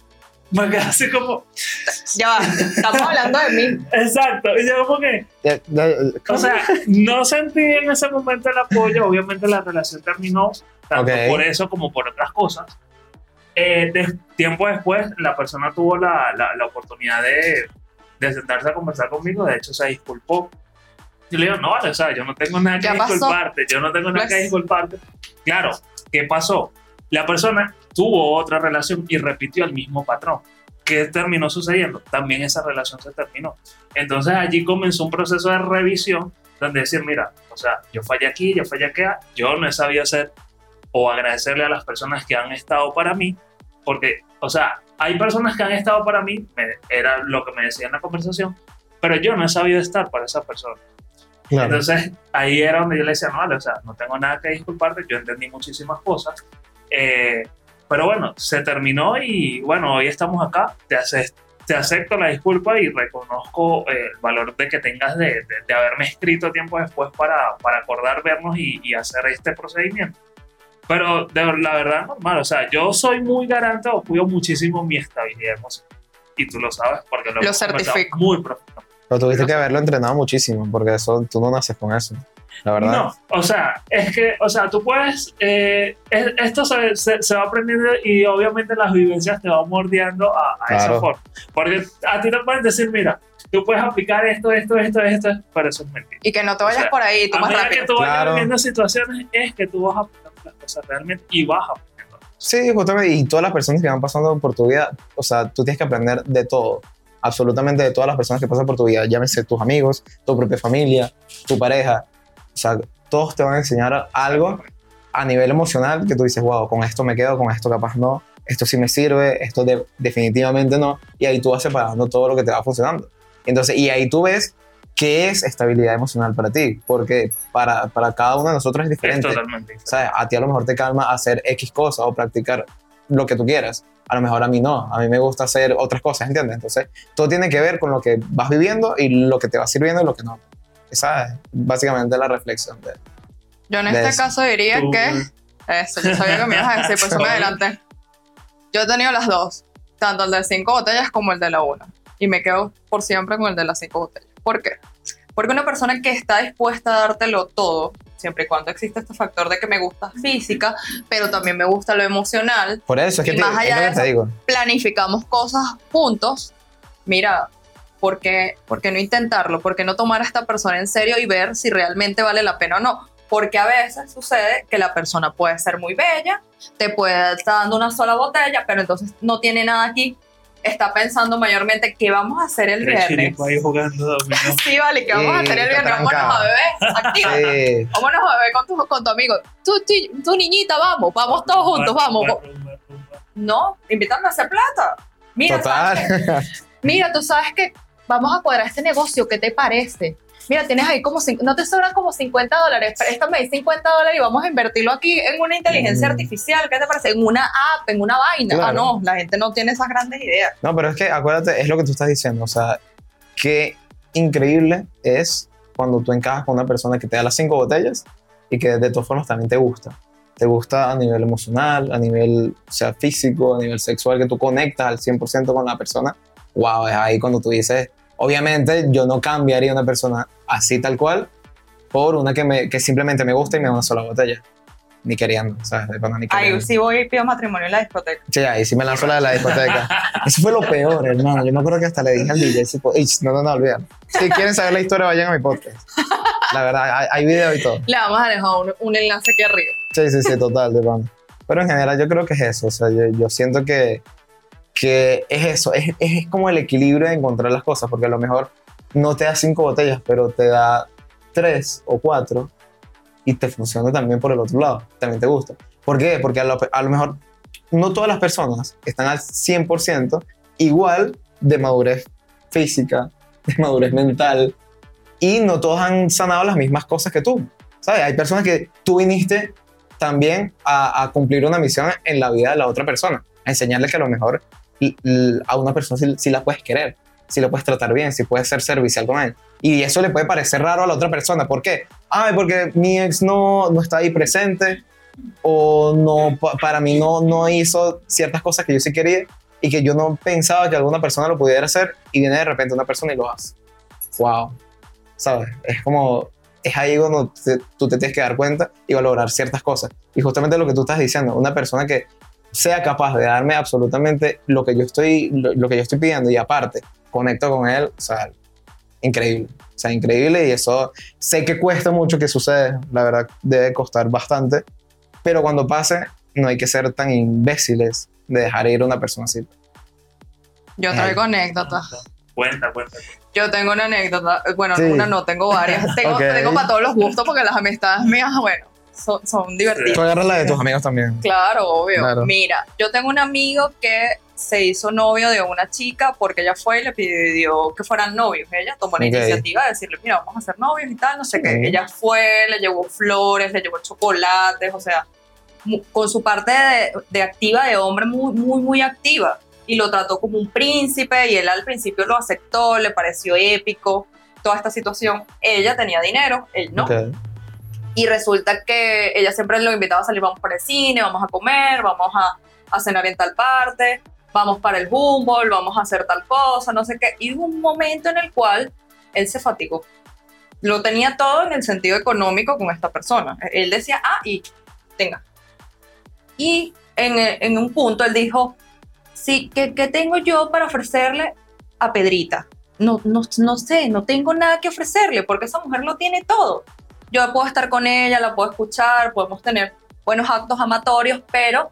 me quedé así como, Ya va, estamos hablando de mí. exacto, y yo como que, o sea, no sentí en ese momento el apoyo. Obviamente la relación terminó, tanto Ok. por eso como por otras cosas. Eh, de- tiempo después, la persona tuvo la, la, la oportunidad de, de sentarse a conversar conmigo. De hecho, se disculpó. Yo le digo, no, vale, o sea, yo no tengo nada que disculparte. Yo no tengo nada que Pues- disculparte. Claro, ¿qué pasó? La persona tuvo otra relación y repitió el mismo patrón. ¿Qué terminó sucediendo? También esa relación se terminó. Entonces allí comenzó un proceso de revisión donde decir, mira, o sea, yo fallé aquí, yo fallé acá, yo no he sabido hacer o agradecerle a las personas que han estado para mí, porque, o sea, hay personas que han estado para mí, me- era lo que me decía en la conversación, pero yo no he sabido estar para esa persona. Claro. Entonces ahí era donde yo le decía, no, vale, o sea, no tengo nada que disculparte, yo entendí muchísimas cosas, eh, pero bueno, se terminó y bueno, hoy estamos acá, te, ace- te acepto la disculpa y reconozco eh, el valor de que tengas de, de- de haberme escrito tiempo después para, para acordar vernos y, y hacer este procedimiento. Pero de, la verdad, normal, o sea, yo soy muy garante o cuido muchísimo mi estabilidad emocional. Y tú lo sabes porque lo, Lo certifico. muy profundo. Pero tuviste que haberlo entrenado muchísimo, porque eso, tú no naces con eso. La verdad. No, o sea, es que, o sea, tú puedes, eh, es- esto se, se- se va aprendiendo y obviamente las vivencias te van mordiendo a, a esa Claro. forma. Porque a ti te pueden decir, mira, tú puedes aplicar esto, esto, esto, esto, pero eso es mentira. Y que no te vayas O sea, por ahí, tú A más rápido. que tú vayas Claro. viviendo situaciones, es que tú vas aplicando las cosas realmente y vas aprendiendo. Sí, justamente, y todas las personas que van pasando por tu vida, o sea, tú tienes que aprender de todo, absolutamente de todas las personas que pasan por tu vida, llámese tus amigos, tu propia familia, tu pareja, o sea, todos te van a enseñar algo a nivel emocional que tú dices, wow, con esto me quedo, con esto capaz no, esto sí me sirve, esto de- definitivamente no, y ahí tú vas separando todo lo que te va funcionando. Entonces, y ahí tú ves qué es estabilidad emocional para ti, porque para, para cada uno de nosotros es Es diferente. totalmente diferente. ¿sabes? A ti a lo mejor te calma hacer X cosa o practicar lo que tú quieras. A lo mejor a mí no, a mí me gusta hacer otras cosas, ¿entiendes? Entonces, todo tiene que ver con lo que vas viviendo y lo que te va sirviendo y lo que no. Esa es básicamente la reflexión. De, Yo en de este eso. caso diría Tú- que Eso, yo sabía que me ibas a decir, por eso me adelanté. Yo he tenido las dos, tanto el de cinco botellas como el de la una. Y me quedo por siempre con el de las cinco botellas. ¿Por qué? Porque una persona que está dispuesta a dártelo todo, siempre y cuando existe este factor de que me gusta física, pero también me gusta lo emocional, Por eso es que Y te, más allá de te eso, digo. planificamos cosas juntos. Mira, ¿por qué, por qué no intentarlo? ¿Por qué no tomar a esta persona en serio y ver si realmente vale la pena o no? Porque a veces sucede que la persona puede ser muy bella, te puede estar dando una sola botella, pero entonces no tiene nada aquí. Está pensando mayormente qué vamos a hacer el viernes. ahí jugando. Sí, vale, ¿qué vamos a hacer el viernes? Vámonos a beber. Activa. Sí, Vámonos a beber con tu, con tu amigo. Tú, niñita, vamos, vamos todos juntos, vamos. No, invítame a hacer plata. Mira, ¿sabes qué? total. Mira, tú sabes que vamos a cuadrar este negocio, ¿qué te parece? Mira, tienes ahí como, no te sobran como 50 dólares, préstame ahí 50 dólares y vamos a invertirlo aquí en una inteligencia Mm. artificial, ¿qué te parece? En una app, en una vaina. Ah, Claro. no, la gente no tiene esas grandes ideas. No, pero es que acuérdate, es lo que tú estás diciendo. O sea, qué increíble es cuando tú encajas con una persona que te da las cinco botellas y que de todas formas también te gusta. Te gusta a nivel emocional, a nivel o sea, físico, a nivel sexual, que tú conectas al 100% con la persona. Wow, es ahí cuando tú dices, obviamente yo no cambiaría una persona así tal cual por una que, me, que simplemente me gusta y me da una sola botella. Ni queriendo, ¿sabes? De pana, ni Ahí queriendo. sí voy y pido matrimonio en la discoteca. Sí, ahí sí me lanzó la de la discoteca. Eso fue lo peor, hermano. Yo me acuerdo que hasta le dije al DJ, tipo, "Ey, no, no, no, olvídalo. Si quieren saber la historia, vayan a mi podcast. La verdad, hay, hay video y todo. Le vamos a dejar un, un enlace aquí arriba. Sí, sí, sí, total, de pana. Pero en general yo creo que es eso. O sea, yo, yo siento que, que es eso. Es, es como el equilibrio de encontrar las cosas. Porque a lo mejor no te da cinco botellas, pero te da tres o cuatro y te funciona también por el otro lado. También te gusta. ¿Por qué? Porque a lo, a lo mejor no todas las personas están al 100% igual de madurez física, de madurez mental, y no todos han sanado las mismas cosas que tú. ¿Sabes? Hay personas que tú viniste también a, a cumplir una misión en la vida de la otra persona, a enseñarle que a lo mejor a una persona sí, sí la puedes querer, si la puedes tratar bien, si puedes ser servicial con él. Y eso le puede parecer raro a la otra persona. ¿Por qué? Ay, porque mi ex no, no está ahí presente o no, pa- para mí no, no hizo ciertas cosas que yo sí quería y que yo no pensaba que alguna persona lo pudiera hacer y viene de repente una persona y lo hace. Wow. ¿Sabes? Es como, es ahí cuando te- tú te tienes que dar cuenta y valorar ciertas cosas. Y justamente lo que tú estás diciendo, una persona que sea capaz de darme absolutamente lo que yo estoy, lo, lo que yo estoy pidiendo y aparte conecto con él, o sea, increíble. O sea, increíble y eso sé que cuesta mucho que sucede, la verdad debe costar bastante, pero cuando pase, no hay que ser tan imbéciles de dejar ir a una persona así. Yo traigo anécdotas. Cuenta, cuenta. Yo tengo una anécdota. Bueno, Sí. una no, tengo varias. Tengo, Ok. tengo para todos los gustos porque las amistades mías, bueno, son, son Tú divertidas. agarras la de tus amigos también. Claro, obvio. Claro. Mira, yo tengo un amigo que se hizo novio de una chica porque ella fue y le pidió que fueran novios. Ella tomó la iniciativa de decirle, mira, vamos a ser novios y tal, no sé qué. Ella fue, le llevó flores, le llevó chocolates, o sea, con su parte de, de activa de hombre muy, muy, muy activa. Y lo trató como un príncipe y él al principio lo aceptó, le pareció épico toda esta situación. Ella tenía dinero, él no. Ok. Y resulta que ella siempre lo invitaba a salir, vamos para el cine, vamos a comer, vamos a, a cenar en tal parte, vamos para el Humboldt, vamos a hacer tal cosa, no sé qué. Y hubo un momento en el cual él se fatigó. Lo tenía todo en el sentido económico con esta persona. Él decía, ah, y tenga. Y en, en un punto él dijo, sí, ¿qué, qué tengo yo para ofrecerle a Pedrita? No, no, no sé, no tengo nada que ofrecerle porque esa mujer lo tiene todo yo puedo estar con ella, la puedo escuchar, podemos tener buenos actos amatorios, pero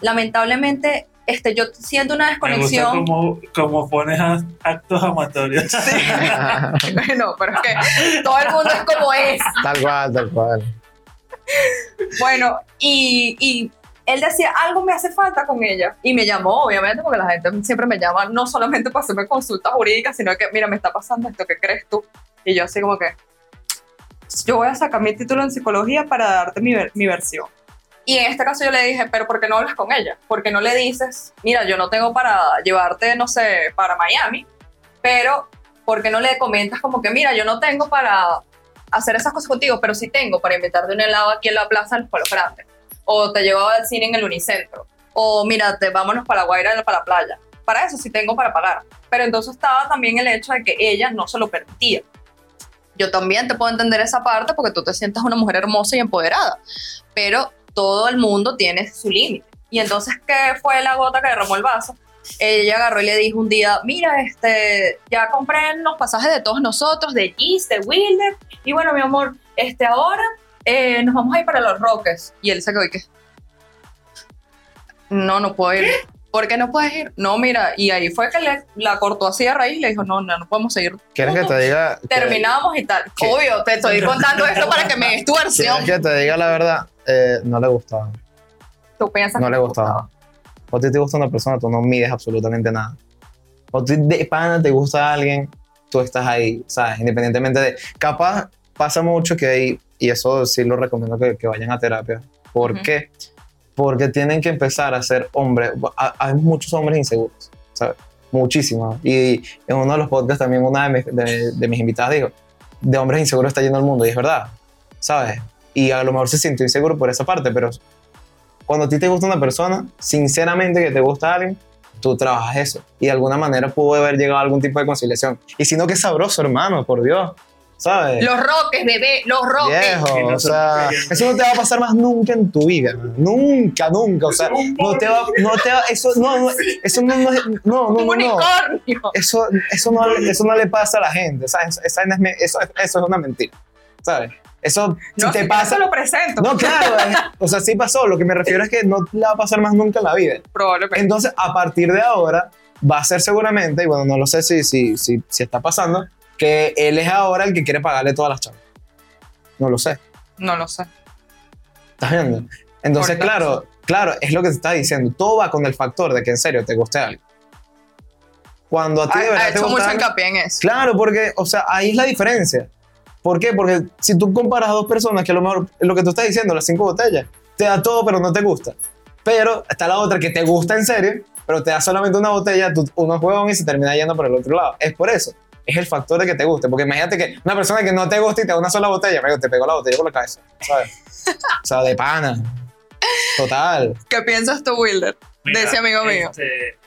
lamentablemente este, yo siento una Me gusta desconexión. cómo, cómo pones a- actos amatorios. Bueno, pero es que todo el mundo es como es. tal cual, tal cual. Bueno, y, y él decía, algo me hace falta con ella. Y me llamó, obviamente, porque la gente siempre me llama, no solamente para hacerme consultas jurídicas, sino que, mira, me está pasando esto, ¿qué crees tú? Y yo así como que, yo voy a sacar mi título en psicología para darte mi, mi versión. Y en este caso yo le dije, pero ¿por qué no hablas con ella? ¿Por qué no le dices, mira, yo no tengo para llevarte, no sé, para Miami, pero ¿por qué no le comentas como que, mira, yo no tengo para hacer esas cosas contigo, pero sí tengo para invitarte un helado aquí en la plaza de los Pueblos Grandes? O te llevo al cine en el Unicentro. O mira, te, vámonos para Guaira, para la playa. Para eso sí tengo para pagar. Pero entonces estaba también el hecho de que ella no se lo permitía. Yo también te puedo entender esa parte porque tú te sientes una mujer hermosa y empoderada. Pero todo el mundo tiene su límite. Y entonces, ¿qué fue la gota que derramó el vaso? Ella agarró y le dijo un día, mira, este, ya compré los pasajes de todos nosotros, de Gis, de Wilder, y bueno, mi amor, este, ahora eh, nos vamos a ir para los Roques. Y él se quedó y no, no puedo ir. ¿Por qué no puedes ir? No, mira, y ahí fue que le, la cortó así a raíz y le dijo, no, no, no podemos seguir. ¿Quieres que te diga? Terminamos y tal. ¿Qué? Obvio, te estoy contando esto para que me des tu versión. ¿Quieres que te diga la verdad? Eh, no le gustaba. Tú piensas No que le te gustaba. O a ti te gusta una persona, tú no mides absolutamente nada. O ti de pana te gusta alguien, tú estás ahí, ¿sabes? Independientemente de... Capaz pasa mucho que hay, y eso sí lo recomiendo que, que vayan a terapia. ¿Por Ujú. qué? Porque tienen que empezar a ser hombres. Ha- Hay muchos hombres inseguros, ¿sabes? Muchísimos. Y en uno de los podcasts también una de mis, de, de mis invitadas dijo, de hombres inseguros está yendo el mundo, y es verdad, ¿sabes? Y a lo mejor se sintió inseguro por esa parte, pero cuando a ti te gusta una persona, sinceramente que te gusta alguien, tú trabajas eso. Y de alguna manera pudo haber llegado a algún tipo de conciliación. Y si no, qué sabroso, hermano, por Dios. ¿Sabes? Los roques, bebé, los roques. Viejo, o se sea, eso no te va a pasar más nunca en tu vida. man. Nunca, nunca. O sea, no te va, no te va, eso no, no, eso no, no, es- no, no, Un no, no. unicornio. Eso, eso, no, eso no le pasa a la gente, ¿sabes? Esa- esa es- eso, eso es una mentira, ¿sabes? Eso, si No, te si pasa, lo presento. no, claro, es- o sea, sí pasó. Lo que me refiero es que no le va a pasar más nunca en la vida. Probablemente. Entonces, a partir de ahora, va a ser seguramente, y bueno, no lo sé si, si, si, si está pasando, que él es ahora el que quiere pagarle todas las chavas. No lo sé. No lo sé. ¿Estás viendo? Entonces, claro, claro, es lo que te está diciendo. Todo va con el factor de que en serio te guste algo. Cuando a ti Ha, de verdad ha te hecho gusta mucho hincapié en eso. Claro, porque, o sea, ahí es la diferencia. ¿Por qué? Porque si tú comparas a dos personas que a lo mejor lo que tú estás diciendo, las cinco botellas, te da todo, pero no te gusta. Pero está la otra que te gusta en serio, pero te da solamente una botella, tú, uno juega y se termina yendo por el otro lado. Es por eso. Es el factor de que te guste. Porque imagínate que una persona que no te gusta y te da una sola botella, amigo, te pegó la botella por la cabeza. ¿Sabes? o sea, de pana. Total. ¿Qué piensas tú, Wilder? Mira, de ese amigo mío. este,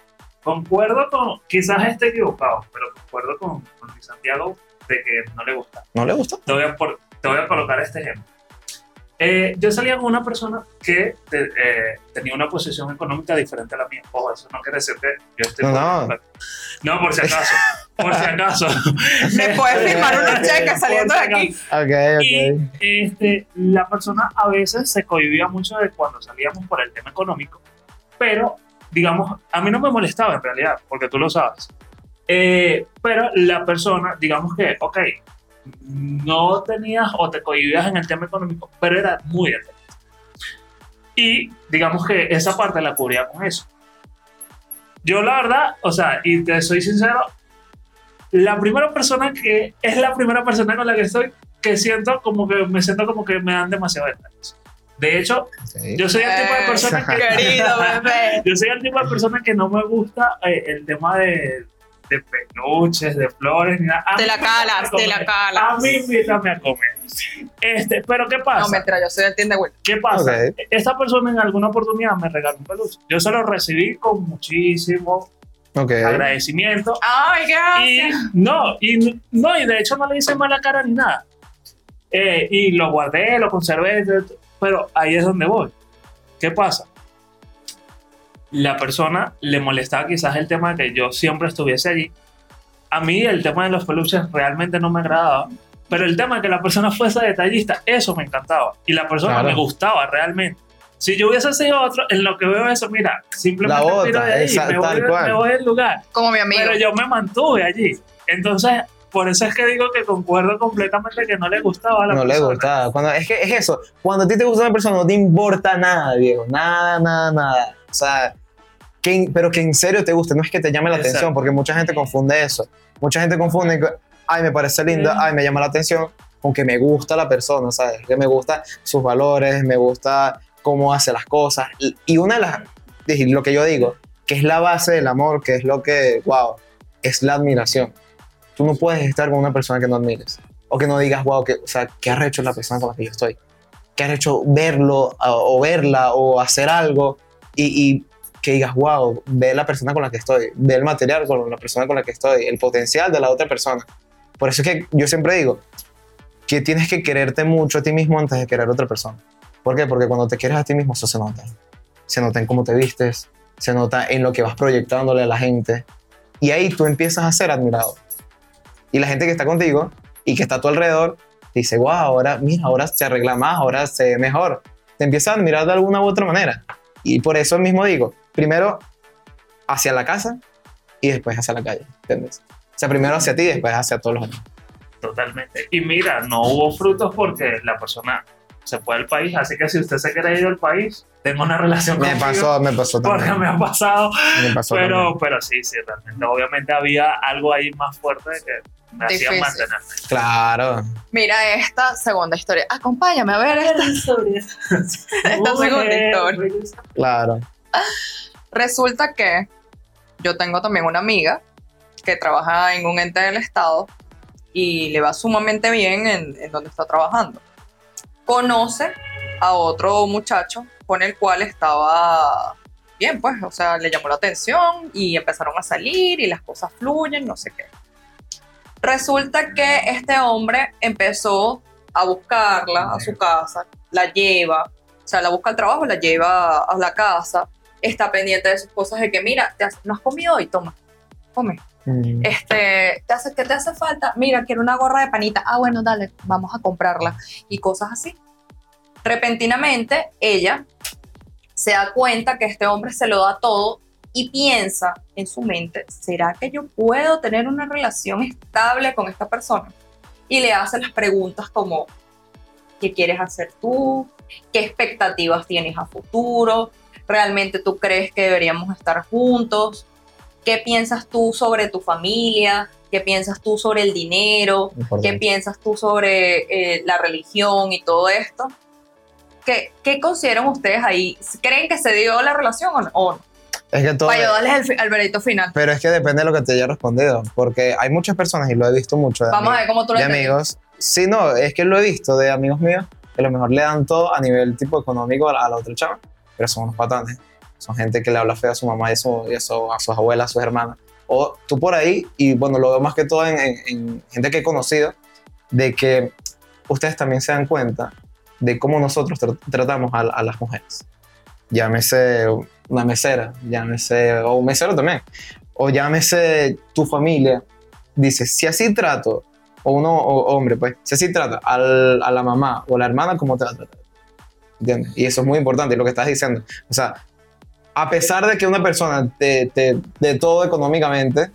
concuerdo con, quizás esté equivocado, pero concuerdo con, con Santiago de que no le gusta. ¿No le gusta? Te voy a, por- te voy a colocar este ejemplo. Eh, yo salía con una persona que te- eh, tenía una posición económica diferente a la mía. Ojo, eso no quiere decir que yo estoy... No, no. No, por si acaso. Por si acaso. Me puedes firmar unos cheques saliendo de aquí. Ok, Y ok. este, la persona a veces se cohibía mucho de cuando salíamos por el tema económico, pero digamos, a mí no me molestaba en realidad, porque tú lo sabes. Eh, pero la persona, digamos que, ok, no tenías o te cohibías en el tema económico, pero era muy atento. Y digamos que esa parte la cubría con eso. Yo la verdad, o sea, y te soy sincero, la primera persona que es la primera persona con la que estoy que siento como que me siento como que me dan demasiado detalles. De hecho, ok. yo soy el tipo de persona que Querido bebé. yo soy el tipo de persona que no me gusta eh, el tema de, de peluches, de flores, ni nada. A Te la calas, te la calas. A mí invítame a comer. Este, pero ¿qué pasa? No, mentira, yo soy el team de Will. ¿Qué pasa? Ok. Esta persona en alguna oportunidad me regaló un peluche. Yo se lo recibí con muchísimo agradecimiento. Ay, Y gracias. no, y no, y de hecho no le hice mala cara ni nada. Eh, y lo guardé, lo conservé, pero ahí es donde voy. ¿Qué pasa? La persona le molestaba quizás el tema de que yo siempre estuviese allí. A mí el tema de los peluches realmente no me agradaba, pero el tema de que la persona fuese detallista, eso me encantaba. Y la persona Claro. me gustaba realmente. Si yo hubiese sido otro, en lo que veo eso, mira, simplemente La tiro bota, de ahí, esa- me, voy, tal cual. me voy del lugar Como mi amigo. pero yo me mantuve allí. Entonces, por eso es que digo que concuerdo completamente que no le gustaba a la No le persona. gustaba. Cuando, es que es eso. Cuando a ti te gusta una persona, no te importa nada, viejo. Nada, nada, nada. O sea, que, pero que en serio te guste. No es que te llame la Exacto. atención, porque mucha gente confunde eso. Mucha gente confunde ay, me parece linda, Sí. ay, me llama la atención, con que me gusta la persona, ¿sabes? Que me gusta sus valores, me gusta cómo hace las cosas. Y, y una de las, lo que yo digo, que es la base del amor, que es lo que, wow, es la admiración. Tú no puedes estar con una persona que no admires. O que no digas, wow, que, o sea, ¿qué ha hecho la persona con la que yo estoy? ¿Qué ha hecho verlo o verla o hacer algo? Y, que digas, wow, ve la persona con la que estoy, ve el material con la persona con la que estoy, el potencial de la otra persona. Por eso es que yo siempre digo que tienes que quererte mucho a ti mismo antes de querer a otra persona. ¿Por qué? Porque cuando te quieres a ti mismo, eso se nota. Se nota en cómo te vistes, se nota en lo que vas proyectándole a la gente. Y ahí tú empiezas a ser admirado. Y la gente que está contigo y que está a tu alrededor dice, wow, ahora, mira, ahora se arregla más, ahora se ve mejor. Te empieza a admirar de alguna u otra manera. Y por eso mismo digo, primero hacia la casa y después hacia la calle. ¿Entiendes? O sea, primero hacia ti y después hacia todos los demás. Totalmente. Y mira, no hubo frutos porque la persona se fue del país. Así que si usted se quiere ir del país, tengo una relación Me conmigo, pasó, me pasó Porque también. me ha pasado. Me pasó Pero, también. pero sí, sí, realmente. Obviamente había algo ahí más fuerte que me mantenerme. Claro. Mira esta segunda historia. Acompáñame a ver esta, esta segunda historia. Claro. Resulta que yo tengo también una amiga que trabaja en un ente del Estado y le va sumamente bien en, en donde está trabajando. Conoce a otro muchacho con el cual estaba bien, pues, o sea, le llamó la atención y empezaron a salir y las cosas fluyen, no sé qué. Resulta que este hombre empezó a buscarla a su casa, la lleva, o sea, la busca al trabajo, la lleva a la casa, está pendiente de sus cosas, de que mira, te has- no has comido hoy, toma, come. Mm. Este, ¿te hace, ¿qué te hace falta? Mira, quiero una gorra de panita. Ah, bueno, dale, vamos a comprarla. Y cosas así. Repentinamente, ella se da cuenta que este hombre se lo da todo y piensa en su mente, ¿será que yo puedo tener una relación estable con esta persona? Y le hace las preguntas como, ¿qué quieres hacer tú? ¿Qué expectativas tienes a futuro? ¿Realmente tú crees que deberíamos estar juntos? ¿Qué piensas tú sobre tu familia? ¿Qué piensas tú sobre el dinero? ¿Qué piensas tú sobre eh, la religión y todo esto? ¿Qué, ¿Qué consideran ustedes ahí? ¿Creen que se dio la relación o no? Es que todo. Para yo darles el, veredicto final. Pero es que depende de lo que te haya respondido. Porque hay muchas personas, y lo he visto mucho, de, Vamos a ami- ver cómo tú lo de amigos. Sí, no, es que lo he visto de amigos míos que a lo mejor le dan todo a nivel tipo económico a la, a la otra chava, pero son unos patanes. Son gente que le habla feo a su mamá y, a su- y a, su- a sus abuelas, a sus hermanas. O tú por ahí, y bueno, lo veo más que todo en, en- en gente que he conocido, de que ustedes también se dan cuenta de cómo nosotros tra- tratamos a, a las mujeres. Llámese una mesera, llámese, o un mesero también, o llámese tu familia. Dice, si así trato, o uno, o hombre, pues, si así trata al- a la mamá o a la hermana, ¿cómo te va? ¿Entiendes? Y eso es muy importante, lo que estás diciendo. O sea, a pesar de que una persona te, te de todo económicamente,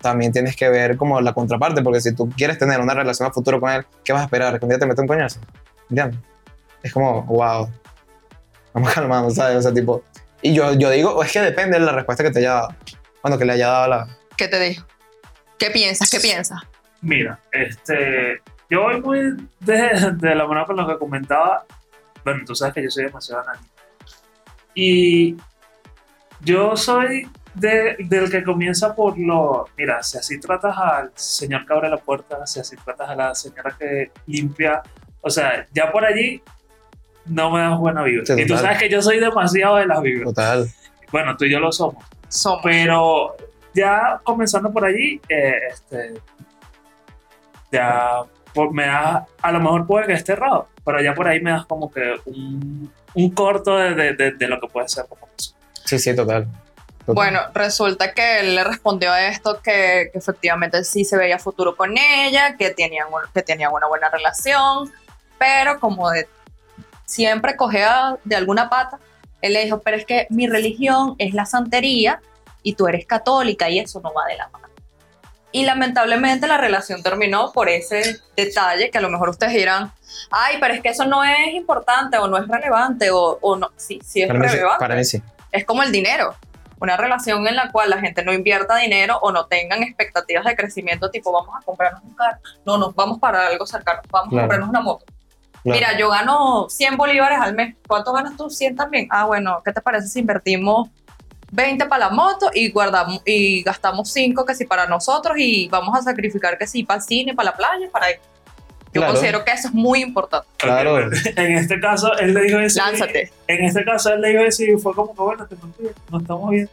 también tienes que ver como la contraparte, porque si tú quieres tener una relación a futuro con él, ¿qué vas a esperar? ¿Que un día te meta un coñazo? ¿Entiendes? Es como, wow. Vamos calmando, ¿sabes? O sea, tipo... Y yo, yo digo, es que depende de la respuesta que te haya dado. Bueno, que le haya dado la... ¿Qué te dijo? ¿Qué piensas? ¿Qué piensas? Mira, este, yo voy muy de, de la mano con lo que comentaba. Bueno, tú sabes que yo soy demasiado analítico. Y yo soy de- del que comienza por lo. Mira, si así tratas al señor que abre la puerta, si así tratas a la señora que limpia, o sea, ya por allí no me das buena vibra. Sí, y tú sabes que yo soy demasiado de las vibras. Total. Bueno, tú y yo lo somos. Somos. Pero ya comenzando por allí, eh, este, ya por- me da, a lo mejor puede que esté errado, pero ya por ahí me das como que un, un corto de, de- de- de lo que puede ser como persona. Sí, sí, total. Total. Bueno, resulta que él le respondió a esto que, que efectivamente sí se veía futuro con ella, que tenían, un- que tenían una buena relación, pero como de siempre cogea de alguna pata, él le dijo, pero es que mi religión es la santería y tú eres católica y eso no va de la mano. Y lamentablemente la relación terminó por ese detalle que a lo mejor ustedes dirán, ay, pero es que eso no es importante o no es relevante o, o no, sí, sí es para, mí, relevante para mí sí. es como el dinero. Una relación en la cual la gente no invierta dinero o no tengan expectativas de crecimiento, tipo vamos a comprarnos un carro. No, no, vamos para algo cercano, vamos Claro. a comprarnos una moto. Claro. Mira, yo gano 100 bolívares al mes. ¿Cuánto ganas tú? 100 también. Ah, bueno, ¿qué te parece si invertimos 20 para la moto y guardamos y gastamos 5 que sí para nosotros y vamos a sacrificar que sí para el cine, para la playa, para Yo Claro. considero que eso es muy importante. Claro. En este caso, él le dijo eso. Lánzate. En este caso, él le dijo eso y fue como que, bueno, te contigo, no estamos bien.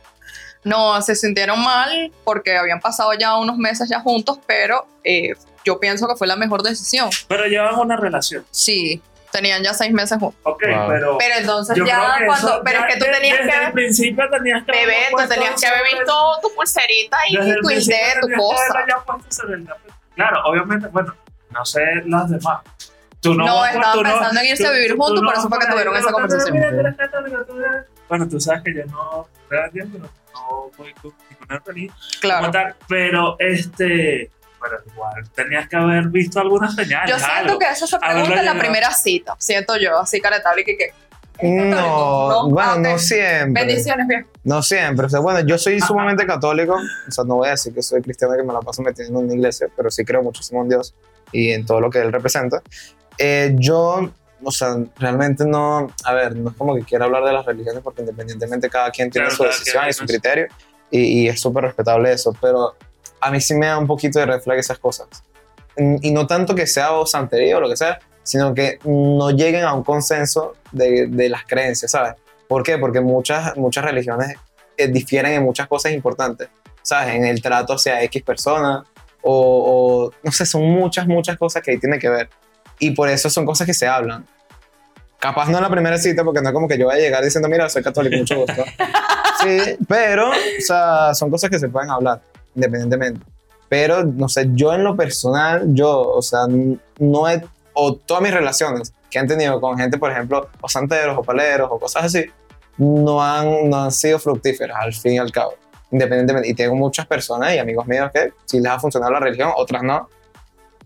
No, se sintieron mal porque habían pasado ya unos meses ya juntos, pero eh, yo pienso que fue la mejor decisión. Pero llevan una relación, Sí, tenían ya seis meses juntos. ok, Wow. pero... Pero entonces ya cuando... eso pero ya es que tú tenías desde que... el principio tenías que Bebé, tú tenías que haber visto tu pulserita y Desde tu de tu cosa. Claro, obviamente, bueno, no sé las demás. Tú no, No, estaban tú no- pensando en irse tú- a vivir juntos, no por eso fue que tuvieron esa conversación. Bueno, tú sabes que yo no no voy con ninguna Claro. pero este, pero igual tenías que haber visto algunas señales. Yo siento algo. que eso se pregunta en la primera cita, siento yo, así caretable que... que No, bueno, Ah, no siempre. Bendiciones, bien. No siempre. O sea, bueno, yo soy sumamente católico. O sea, no voy a decir que soy cristiano y que me la paso metiendo en una iglesia, pero sí creo muchísimo en Dios y en todo lo que Él representa. Eh, yo, o sea, realmente no. A ver, no es como que quiera hablar de las religiones porque independientemente cada quien tiene Claro, su decisión y su- criterio y, y es súper respetable eso, pero a mí sí me da un poquito de red flag esas cosas. Y no tanto que sea o santería o lo que sea, sino que no lleguen a un consenso de, de las creencias, ¿sabes? ¿Por qué? Porque muchas, muchas religiones eh, difieren en muchas cosas importantes, ¿sabes? En el trato hacia X persona o, o, no sé, son muchas, muchas cosas que ahí tiene que ver. Y por eso son cosas que se hablan. Capaz no en la primera cita, porque no es como que yo vaya a llegar diciendo, mira, soy católico, mucho gusto. Sí, pero, o sea, son cosas que se pueden hablar, independientemente. Pero, no sé, yo en lo personal, yo, o sea, no he, o todas mis relaciones que han tenido con gente, por ejemplo, o santeros, o paleros, o cosas así, no han, no han sido fructíferas, al fin y al cabo, independientemente. Y tengo muchas personas y amigos míos que sí les ha funcionado la religión, otras no.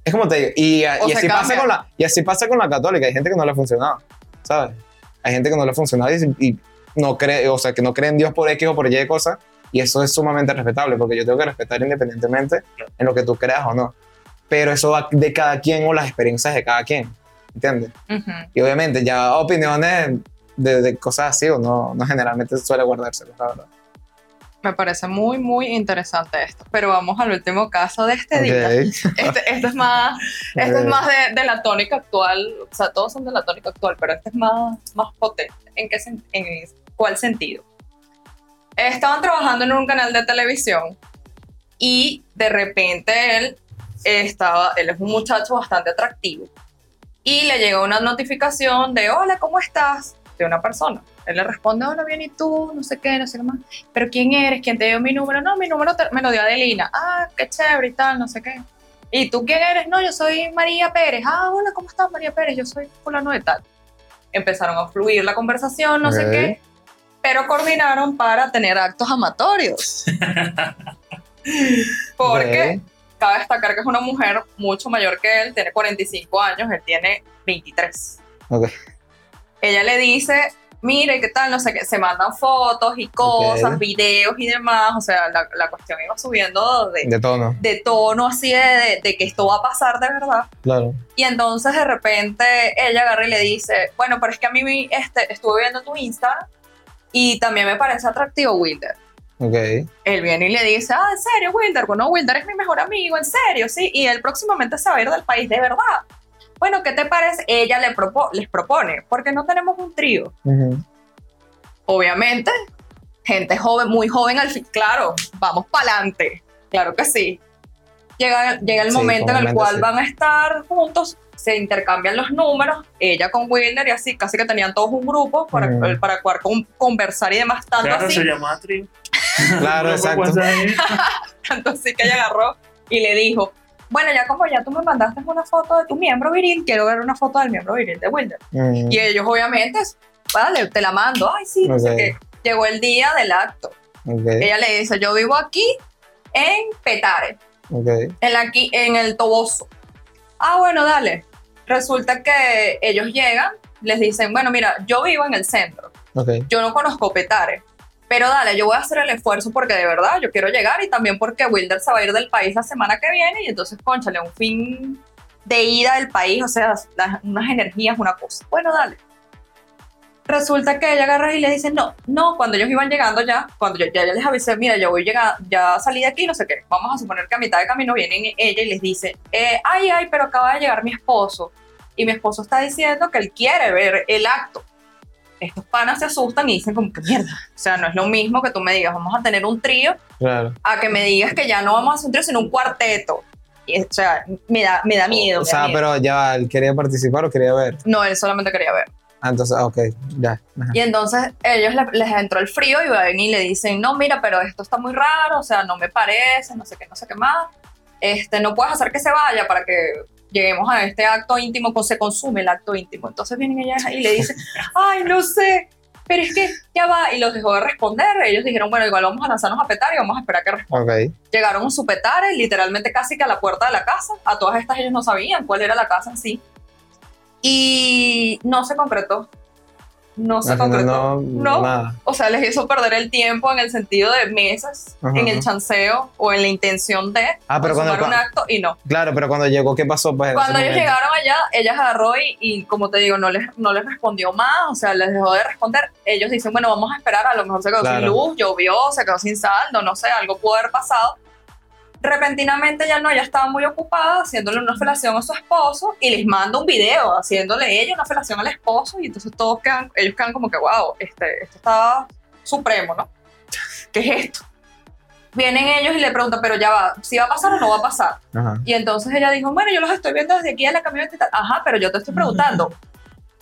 Es como te digo, y, y así pasa con la, y así pasa con la católica, hay gente que no le ha funcionado, ¿sabes? Hay gente que no le ha funcionado y, y no cree, o sea, que no cree en Dios por X o por Y cosas, y eso es sumamente respetable, porque yo tengo que respetar independientemente en lo que tú creas o no. Pero eso va de cada quien o las experiencias de cada quien, ¿entiendes? Ujú. Y obviamente ya opiniones de, de cosas así o no, no generalmente suele guardarse, la verdad. Me parece muy, muy interesante esto. Pero vamos al último caso de este día. Ok. Este, este es más, este es Ok. más de, de la tónica actual. O sea, todos son de la tónica actual, pero este es más, más potente. ¿En qué en cuál sentido? Estaban trabajando en un canal de televisión y de repente él estaba, él es un muchacho bastante atractivo y le llega una notificación de, hola, ¿cómo estás? De una persona. Él le responde, hola, bien, ¿y tú? No sé qué, no sé qué más. ¿Pero quién eres? ¿Quién te dio mi número? No, mi número te- me lo dio Adelina. Ah, qué chévere y tal, no sé qué. ¿Y tú quién eres? No, yo soy María Pérez. Ah, hola, ¿cómo estás, María Pérez? Yo soy fulano de tal. Empezaron a fluir la conversación, no sé Ok. qué, pero coordinaron para tener actos amatorios. Porque cabe destacar que es una mujer mucho mayor que él, tiene 45 años, él tiene 23. Ok. Ella le dice, mire, ¿qué tal? No sé qué, se mandan fotos y cosas, Ok. videos y demás, o sea, la, la cuestión iba subiendo de, De tono, de tono así de, de- de que esto va a pasar de verdad. claro. Y entonces de repente ella agarra y le dice, bueno, pero es que a mí este, estuve viendo tu Instagram y también me parece atractivo Wilder. Ok. Él viene y le dice, ah, ¿en serio, Wilder? Bueno, Wilder es mi mejor amigo, en serio, sí. Y él próximamente se va a ir del país, de verdad. Bueno, ¿qué te parece? Ella le propo- les propone, porque no tenemos un trío. Obviamente, gente joven, muy joven al fin. Claro, vamos para adelante. Claro que sí. Llega, llega el Sí, momento en el cual sí. van a estar juntos, se intercambian los números, ella con Wilder y así, casi que tenían todos un grupo para, Mm. para poder con- conversar y demás, tanto Claro, así se llama. Claro, exacto. Tanto así que ella agarró y le dijo, bueno, ya como ya tú me mandaste una foto de tu miembro viril, quiero ver una foto del miembro viril de Wilder. Mm, Y ellos obviamente, vale, te la mando, ay sí, no sé Ok. qué. Llegó el día del acto. ok, Ella le dice, yo vivo aquí en Petare, ok. en, aquí, en el Toboso. Ah, bueno, dale. Resulta que ellos llegan, les dicen, bueno, mira, yo vivo en el centro, Ok. yo no conozco Petare, pero dale, yo voy a hacer el esfuerzo porque de verdad yo quiero llegar y también porque Wilder se va a ir del país la semana que viene y entonces, conchale, un fin de ida del país, o sea, las- unas energías, una cosa. Bueno, dale. Resulta que ella agarra y le dice, no, no, cuando ellos iban llegando ya, cuando yo ya les avisé, mira, yo voy llegando, ya salí de aquí, no sé qué, vamos a suponer que a mitad de camino vienen ella y les dice, eh, ay, ay, pero acaba de llegar mi esposo y mi esposo está diciendo que él quiere ver el acto. Estos panas se asustan y dicen como que mierda, o sea, no es lo mismo que tú me digas, vamos a tener un trío, Claro. a que me digas que ya no vamos a hacer un trío, sino un cuarteto. Y, o sea, me da, me da miedo. O sea, pero ya él quería participar o quería ver. No, él solamente quería ver. Ah, entonces, ok, ya. Ajá. Y entonces ellos le- les entró el frío y van y le dicen, no, mira, pero esto está muy raro, o sea, no me parece, no sé qué, no sé qué más. Este, no puedes hacer que se vaya para que lleguemos a este acto íntimo, pues se consume el acto íntimo. Entonces vienen ellas y le dicen, ay, no sé, pero es que ya va. Y los dejó de responder. Ellos dijeron, bueno, igual vamos a lanzarnos a petar y vamos a esperar que responda. Ok. Llegaron a su petare, literalmente casi que a la puerta de la casa. A todas estas ellos no sabían cuál era la casa en sí. Y no se concretó. No se Al concretó. no. O sea, les hizo perder el tiempo en el sentido de meses, Ajá. en el chanceo o en la intención de Ah, pero cuando- consumar un acto y no. Claro, pero cuando llegó, ¿qué pasó? Pues, Cuando ellos momento? llegaron allá, ella agarró y, y, como te digo, no les, no les respondió más, o sea, les dejó de responder. Ellos dicen, bueno, vamos a esperar, a lo mejor se quedó sin luz, llovió, se quedó sin saldo, no sé, algo pudo haber pasado. Repentinamente ya no, ella estaba muy ocupada haciéndole una felación a su esposo y les manda un video haciéndole ella una felación al esposo y entonces todos quedan, ellos quedan como que, wow, este, esto está supremo, ¿no? ¿Qué es esto? Vienen ellos y le preguntan, pero ya va, ¿si va a pasar o no va a pasar? Ajá. Y entonces ella dijo, bueno, yo los estoy viendo desde aquí en la camioneta y tal. Ajá, pero yo te estoy preguntando,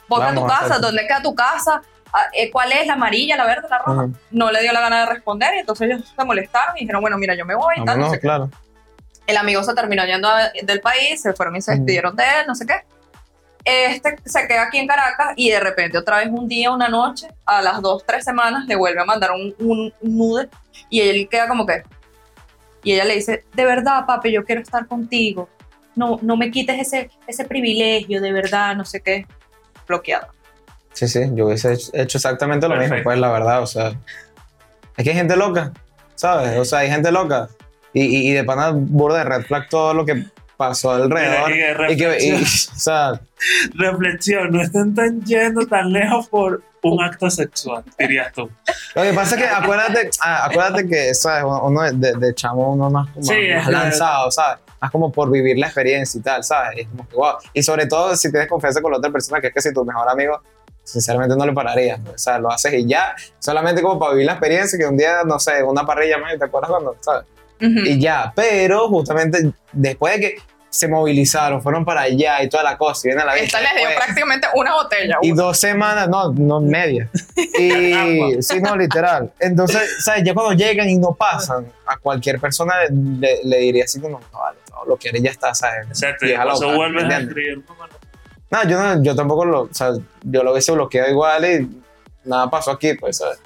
ponte a tu casa. ¿dónde queda tu casa? Ah, eh, ¿Cuál es la amarilla, la verde, la roja? No le dio la gana de responder y entonces ellos se molestaron y dijeron, bueno, mira, yo me voy y tal. no Vámonos, sé qué. claro. El amigo se terminó yendo a- del país, se fueron y se despidieron de él, no sé qué. Este se queda aquí en Caracas y de repente otra vez un día, una noche, a las dos, tres semanas, le vuelve a mandar un, nude y él queda como que... Y ella le dice, de verdad, papi, yo quiero estar contigo. No, no me quites ese, ese privilegio, de verdad, no sé qué. Bloqueada. Sí, sí, yo hubiese hecho- exactamente lo mismo, Perfecto. pues la verdad, o sea. Es que hay gente loca, ¿sabes? O sea, hay gente loca. Y, y, y de pana burda de red flag todo lo que pasó alrededor. Y- y- Y que, y- o sea, Reflexión, no estén tan yendo tan lejos por un acto sexual, dirías tú. lo que pasa es que acuérdate, ah, acuérdate que, ¿sabes? Uno de, de chamo, uno más, más, Sí, más lanzado, ¿sabes? Más como por vivir la experiencia y tal, ¿sabes? Es como que, wow. Y sobre todo si tienes confianza con la otra persona, que es que si tu mejor amigo, sinceramente no le pararías, ¿no? o sea, lo haces y ya, solamente como para vivir la experiencia, que un día, no sé, una parrilla más, ¿te acuerdas cuando, ¿sabes? Y ya, pero justamente después de que se movilizaron, fueron para allá y toda la cosa, y viene a la Esta vista. les dio después. prácticamente una botella. Y dos semanas, no, no media. Y sí, no, literal. Entonces, ¿sabes? Ya cuando llegan y no pasan, a cualquier persona le, le diría así como, no, vale, no, lo que eres ya está, ¿sabes? Exacto, y vuelves a. No, yo, no, yo tampoco lo, o sea, yo lo hubiese bloqueado igual y nada pasó aquí, pues, ¿sabes?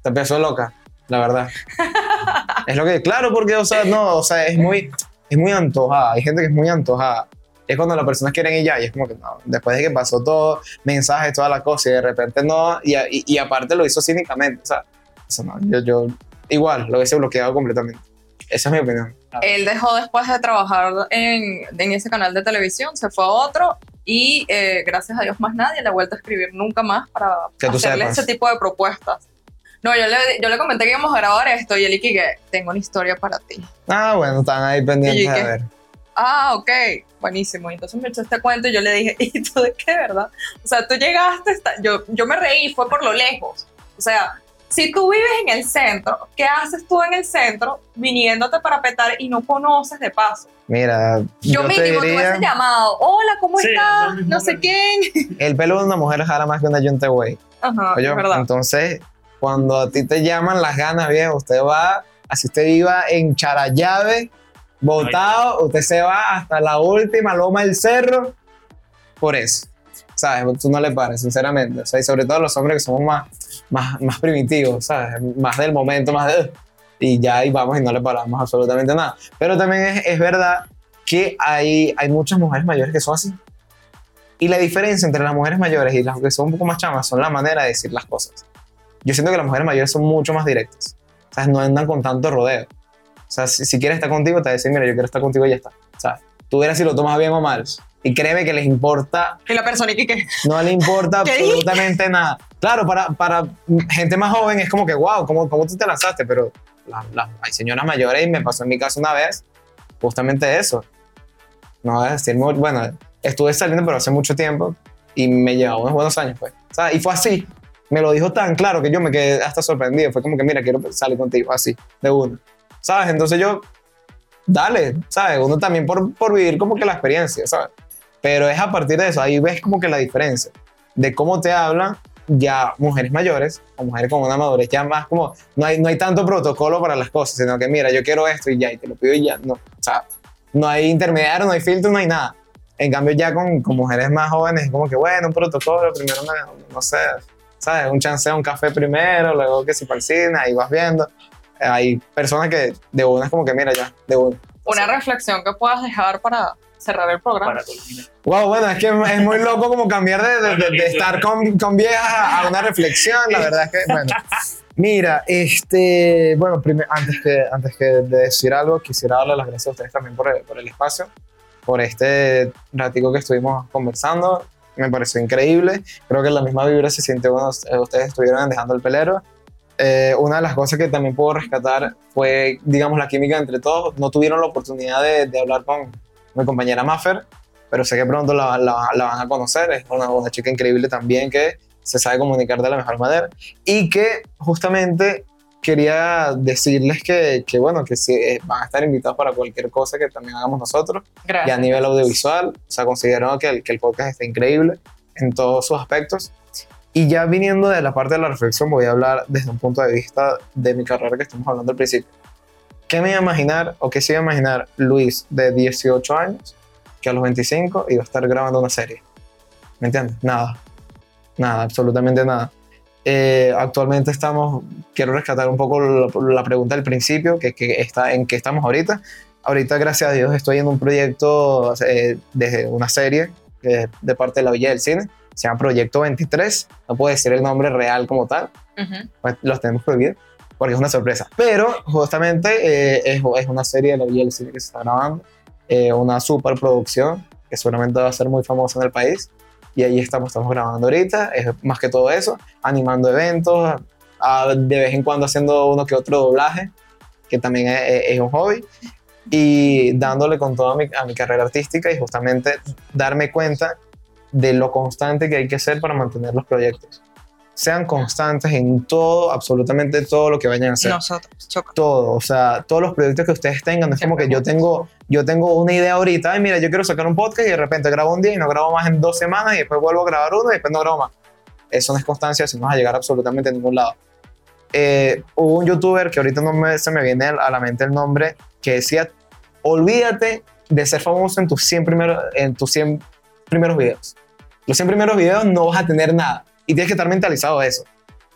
Te empezó loca, la verdad. es lo que, claro, porque, o sea, no, o sea, es muy, es muy antojada, hay gente que es muy antojada. Es cuando las personas quieren ir ya y es como que no, después de que pasó todo, mensajes, toda la cosa y de repente no, y, y, y aparte lo hizo cínicamente, o sea, eso no, yo, yo igual lo hubiese bloqueado completamente. Esa es mi opinión. Él dejó después de trabajar en, en ese canal de televisión, se fue a otro y eh, gracias a Dios más nadie le ha vuelto a escribir nunca más para Que hacerle ese tipo de propuestas. No, yo le, yo le comenté que íbamos a grabar esto y él y que tengo una historia para ti. Ah, bueno, están ahí pendientes ¿Y de ver. Ah, ok, buenísimo. Entonces me echó este cuento y yo le dije, ¿y tú de qué, verdad? O sea, tú llegaste, yo, yo me reí, fue por lo lejos. O sea, si tú vives en el centro, ¿qué haces tú en el centro viniéndote para petar y no conoces de paso? Mira, Yo, yo, mínimo te diría, llamado, hola, ¿cómo Sí, estás? No sé quién. el pelo de una mujer jala más que una yunta güey. Ajá, Oye, es verdad. entonces, cuando a ti te llaman las ganas, bien, usted va, así usted viva en Charallave, botado, usted se va hasta la última loma del cerro, por eso. ¿Sabes? Tú no le pares, sinceramente. O sea, y sobre todo los hombres que somos más, más, más primitivos, ¿sabes? Más del momento, más de... Y ya ahí vamos y no le paramos absolutamente nada. Pero también es, es verdad que hay, hay muchas mujeres mayores que son así. Y la diferencia entre las mujeres mayores y las que son un poco más chamas son la manera de decir las cosas. Yo siento que las mujeres mayores son mucho más directas. O sea, no andan con tanto rodeo. O sea, si, si quieres estar contigo, te decir, mira, yo quiero estar contigo y ya está. O sea, tú verás si lo tomas bien o mal. Y créeme que les importa, Y la persona y que no le importa ¿Qué absolutamente nada. Claro, para, para gente más joven es como que, wow, ¿cómo, cómo tú te lanzaste? Pero la- la- hay señoras mayores y me pasó en mi caso una vez justamente eso. No voy a decir mucho, bueno, estuve saliendo pero hace mucho tiempo y me llevaba unos buenos años, pues. O sea, y fue así. Me lo dijo tan claro que yo me quedé hasta sorprendido. Fue como que, mira, quiero salir contigo, así, de uno. ¿Sabes? Entonces yo, dale, ¿sabes? Uno también por, por vivir como que la experiencia, ¿sabes? Pero es a partir de eso, ahí ves como que la diferencia de cómo te hablan ya mujeres mayores o mujeres con una madurez ya más como, no hay, no hay tanto protocolo para las cosas, sino que mira, yo quiero esto y ya, y te lo pido y ya, no, o sea, no hay intermediario, no hay filtro, no hay nada. En cambio ya con, con mujeres más jóvenes es como que, bueno, un protocolo, primero, una, no sé, ¿sabes? Un chanceo, un café primero, luego que si para el cine, ahí vas viendo. Hay personas que de una es como que, mira, ya, de una. una reflexión que puedas dejar para cerrar el programa. Wow, bueno, es que es muy loco como cambiar de, de- de- de estar con, con viejas a, una reflexión, la verdad es que, bueno. Mira, este, bueno, primer- antes, que, antes que de decir algo, quisiera darle las gracias a ustedes también por el, por el espacio, por este ratico que estuvimos conversando. Me pareció increíble. Creo que la misma vibra se siente cuando ustedes estuvieron dejando el pelero. Eh, una de las cosas que también puedo rescatar fue, digamos, la química entre todos. No tuvieron la oportunidad de, de hablar con mi compañera Maffer, pero sé que pronto la, la- la van a conocer. Es una, una chica increíble también que se sabe comunicar de la mejor manera y que justamente quería decirles que, que bueno, que sí, eh, van a estar invitados para cualquier cosa que también hagamos nosotros y a Gracias. nivel audiovisual. O sea, considero que el, que el podcast está increíble en todos sus aspectos. Y ya viniendo de la parte de la reflexión, voy a hablar desde un punto de vista de mi carrera que estamos hablando al principio. ¿Qué me iba a imaginar o qué se iba a imaginar Luis de 18 años que a los 25 iba a estar grabando una serie? ¿Me entiendes? Nada. Nada, absolutamente nada. Eh, actualmente estamos, quiero rescatar un poco la, la pregunta del principio, que, que está en qué estamos ahorita. Ahorita, gracias a Dios, estoy en un proyecto eh, de una serie es de parte de la Villa del Cine. Se llama Proyecto 23. No puedo decir el nombre real como tal, pues los tenemos prohibidos porque es una sorpresa. Pero justamente eh, es, es una serie de la Villa del Cine que se está grabando, eh, una superproducción que seguramente va a ser muy famosa en el país. Y ahí estamos, estamos grabando ahorita, es más que todo eso, animando eventos, a- de vez en cuando haciendo uno que otro doblaje, que también es, es- un hobby, y dándole con toda mi, a mi carrera artística y justamente darme cuenta de lo constante que hay que ser para mantener los proyectos. Sean constantes en todo, absolutamente todo lo que vayan a hacer. Nosotros, choca. Todo, o sea, todos los proyectos que ustedes tengan, es como que yo tengo, yo tengo una idea ahorita, ay, mira, yo quiero sacar un podcast y de repente grabo un día y no grabo más en dos semanas y después vuelvo a grabar uno y después no grabo más. Eso no es constancia, si no vas a llegar absolutamente a ningún lado. Eh, hubo un youtuber que ahorita no me, se me viene a la mente el nombre, que decía, olvídate de ser famoso en tus 100 primeros, en tus 100 primeros videos. Los 100 primeros videos no vas a tener nada y tienes que estar mentalizado de eso.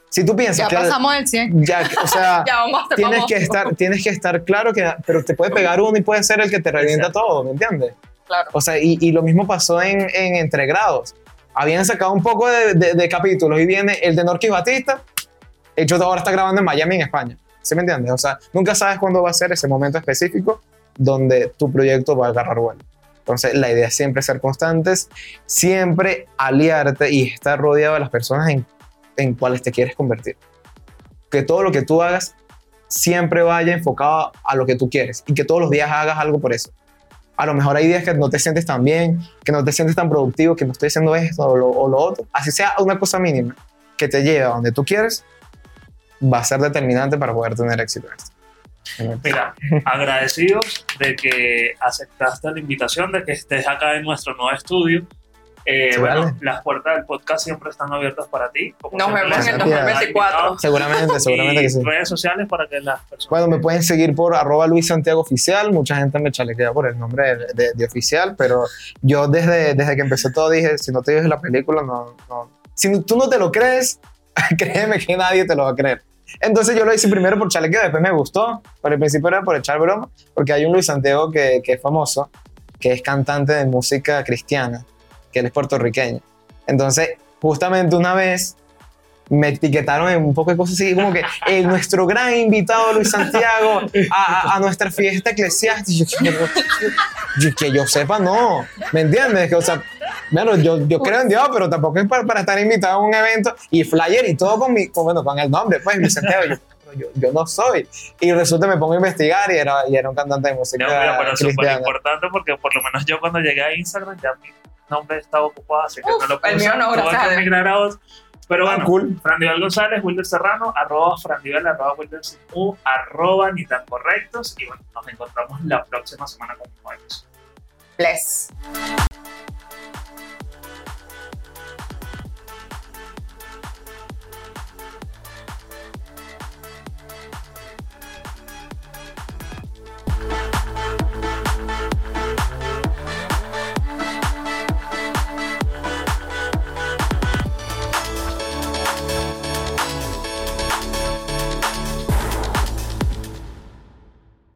Si tú piensas Ya que... pasamos el 100. Ya, o sea, Ya vamos a tienes que estar tienes que estar claro que pero te puede pegar uno y puede ser el que te revienta Exacto. todo ¿me entiendes? Claro. o sea y, y lo mismo pasó en, en Entre Grados habían sacado un poco de, de- de capítulos y viene el de Norquis Batista hecho ahora está grabando en Miami en España ¿sí me entiendes? o sea nunca sabes cuándo va a ser ese momento específico donde tu proyecto va a agarrar vuelo entonces la idea es siempre ser constantes siempre aliarte y estar rodeado de las personas en, en cuales te quieres convertir que todo lo que tú hagas siempre vaya enfocado a lo que tú quieres y que todos los días hagas algo por eso. A lo mejor hay días que no te sientes tan bien, que no te sientes tan productivo, que no estoy haciendo esto o lo, o lo otro. Así sea una cosa mínima que te lleve a donde tú quieres, va a ser determinante para poder tener éxito en esto. Mira, agradecidos de que aceptaste la invitación, de que estés acá en nuestro nuevo estudio. Eh, Sí, bueno, vale. las puertas del podcast siempre están abiertas para ti. como Nos siempre vemos en el las hemos 2024. invitado. Seguramente, seguramente y que sí. redes sociales para que las personas. Bueno, me pueden seguir por arroba Luis Santiago Oficial. Mucha gente me chalequea por el nombre de, de- de oficial, pero yo desde, desde que empecé todo dije, si no te dices la película, no, no. Si tú no te lo crees, créeme que nadie te lo va a creer. Entonces yo lo hice primero por chalequeo, después me gustó, pero al principio era por echar broma, porque hay un Luis Santiago que, que es famoso, que es cantante de música cristiana, que él es puertorriqueño. Entonces, justamente una vez me etiquetaron en un poco de cosas así, como que eh, nuestro gran invitado Luis Santiago a, a- a nuestra fiesta eclesiástica. Yo, que, yo- que yo sepa, no. ¿Me entiendes? Que, o sea, bueno, yo, yo creo en Dios, pero tampoco es para, para estar invitado a un evento y flyer y todo con, mi, con, bueno, con el nombre, pues, Luis Santiago. Yo, pero yo, yo no soy. Y resulta me pongo a investigar y era, y era un cantante de música No, mira, pero súper importante porque por lo menos yo cuando llegué a Instagram ya mi nombre estaba ocupado, así que Uf, no lo puse. el mío no, gracias Pero Ah, bueno, cool. Frandival González, Wilder Serrano, arroba Frandival, arroba Wilder Simu, arroba ni tan correctos. Y bueno, nos encontramos la próxima semana con juegos. Bless.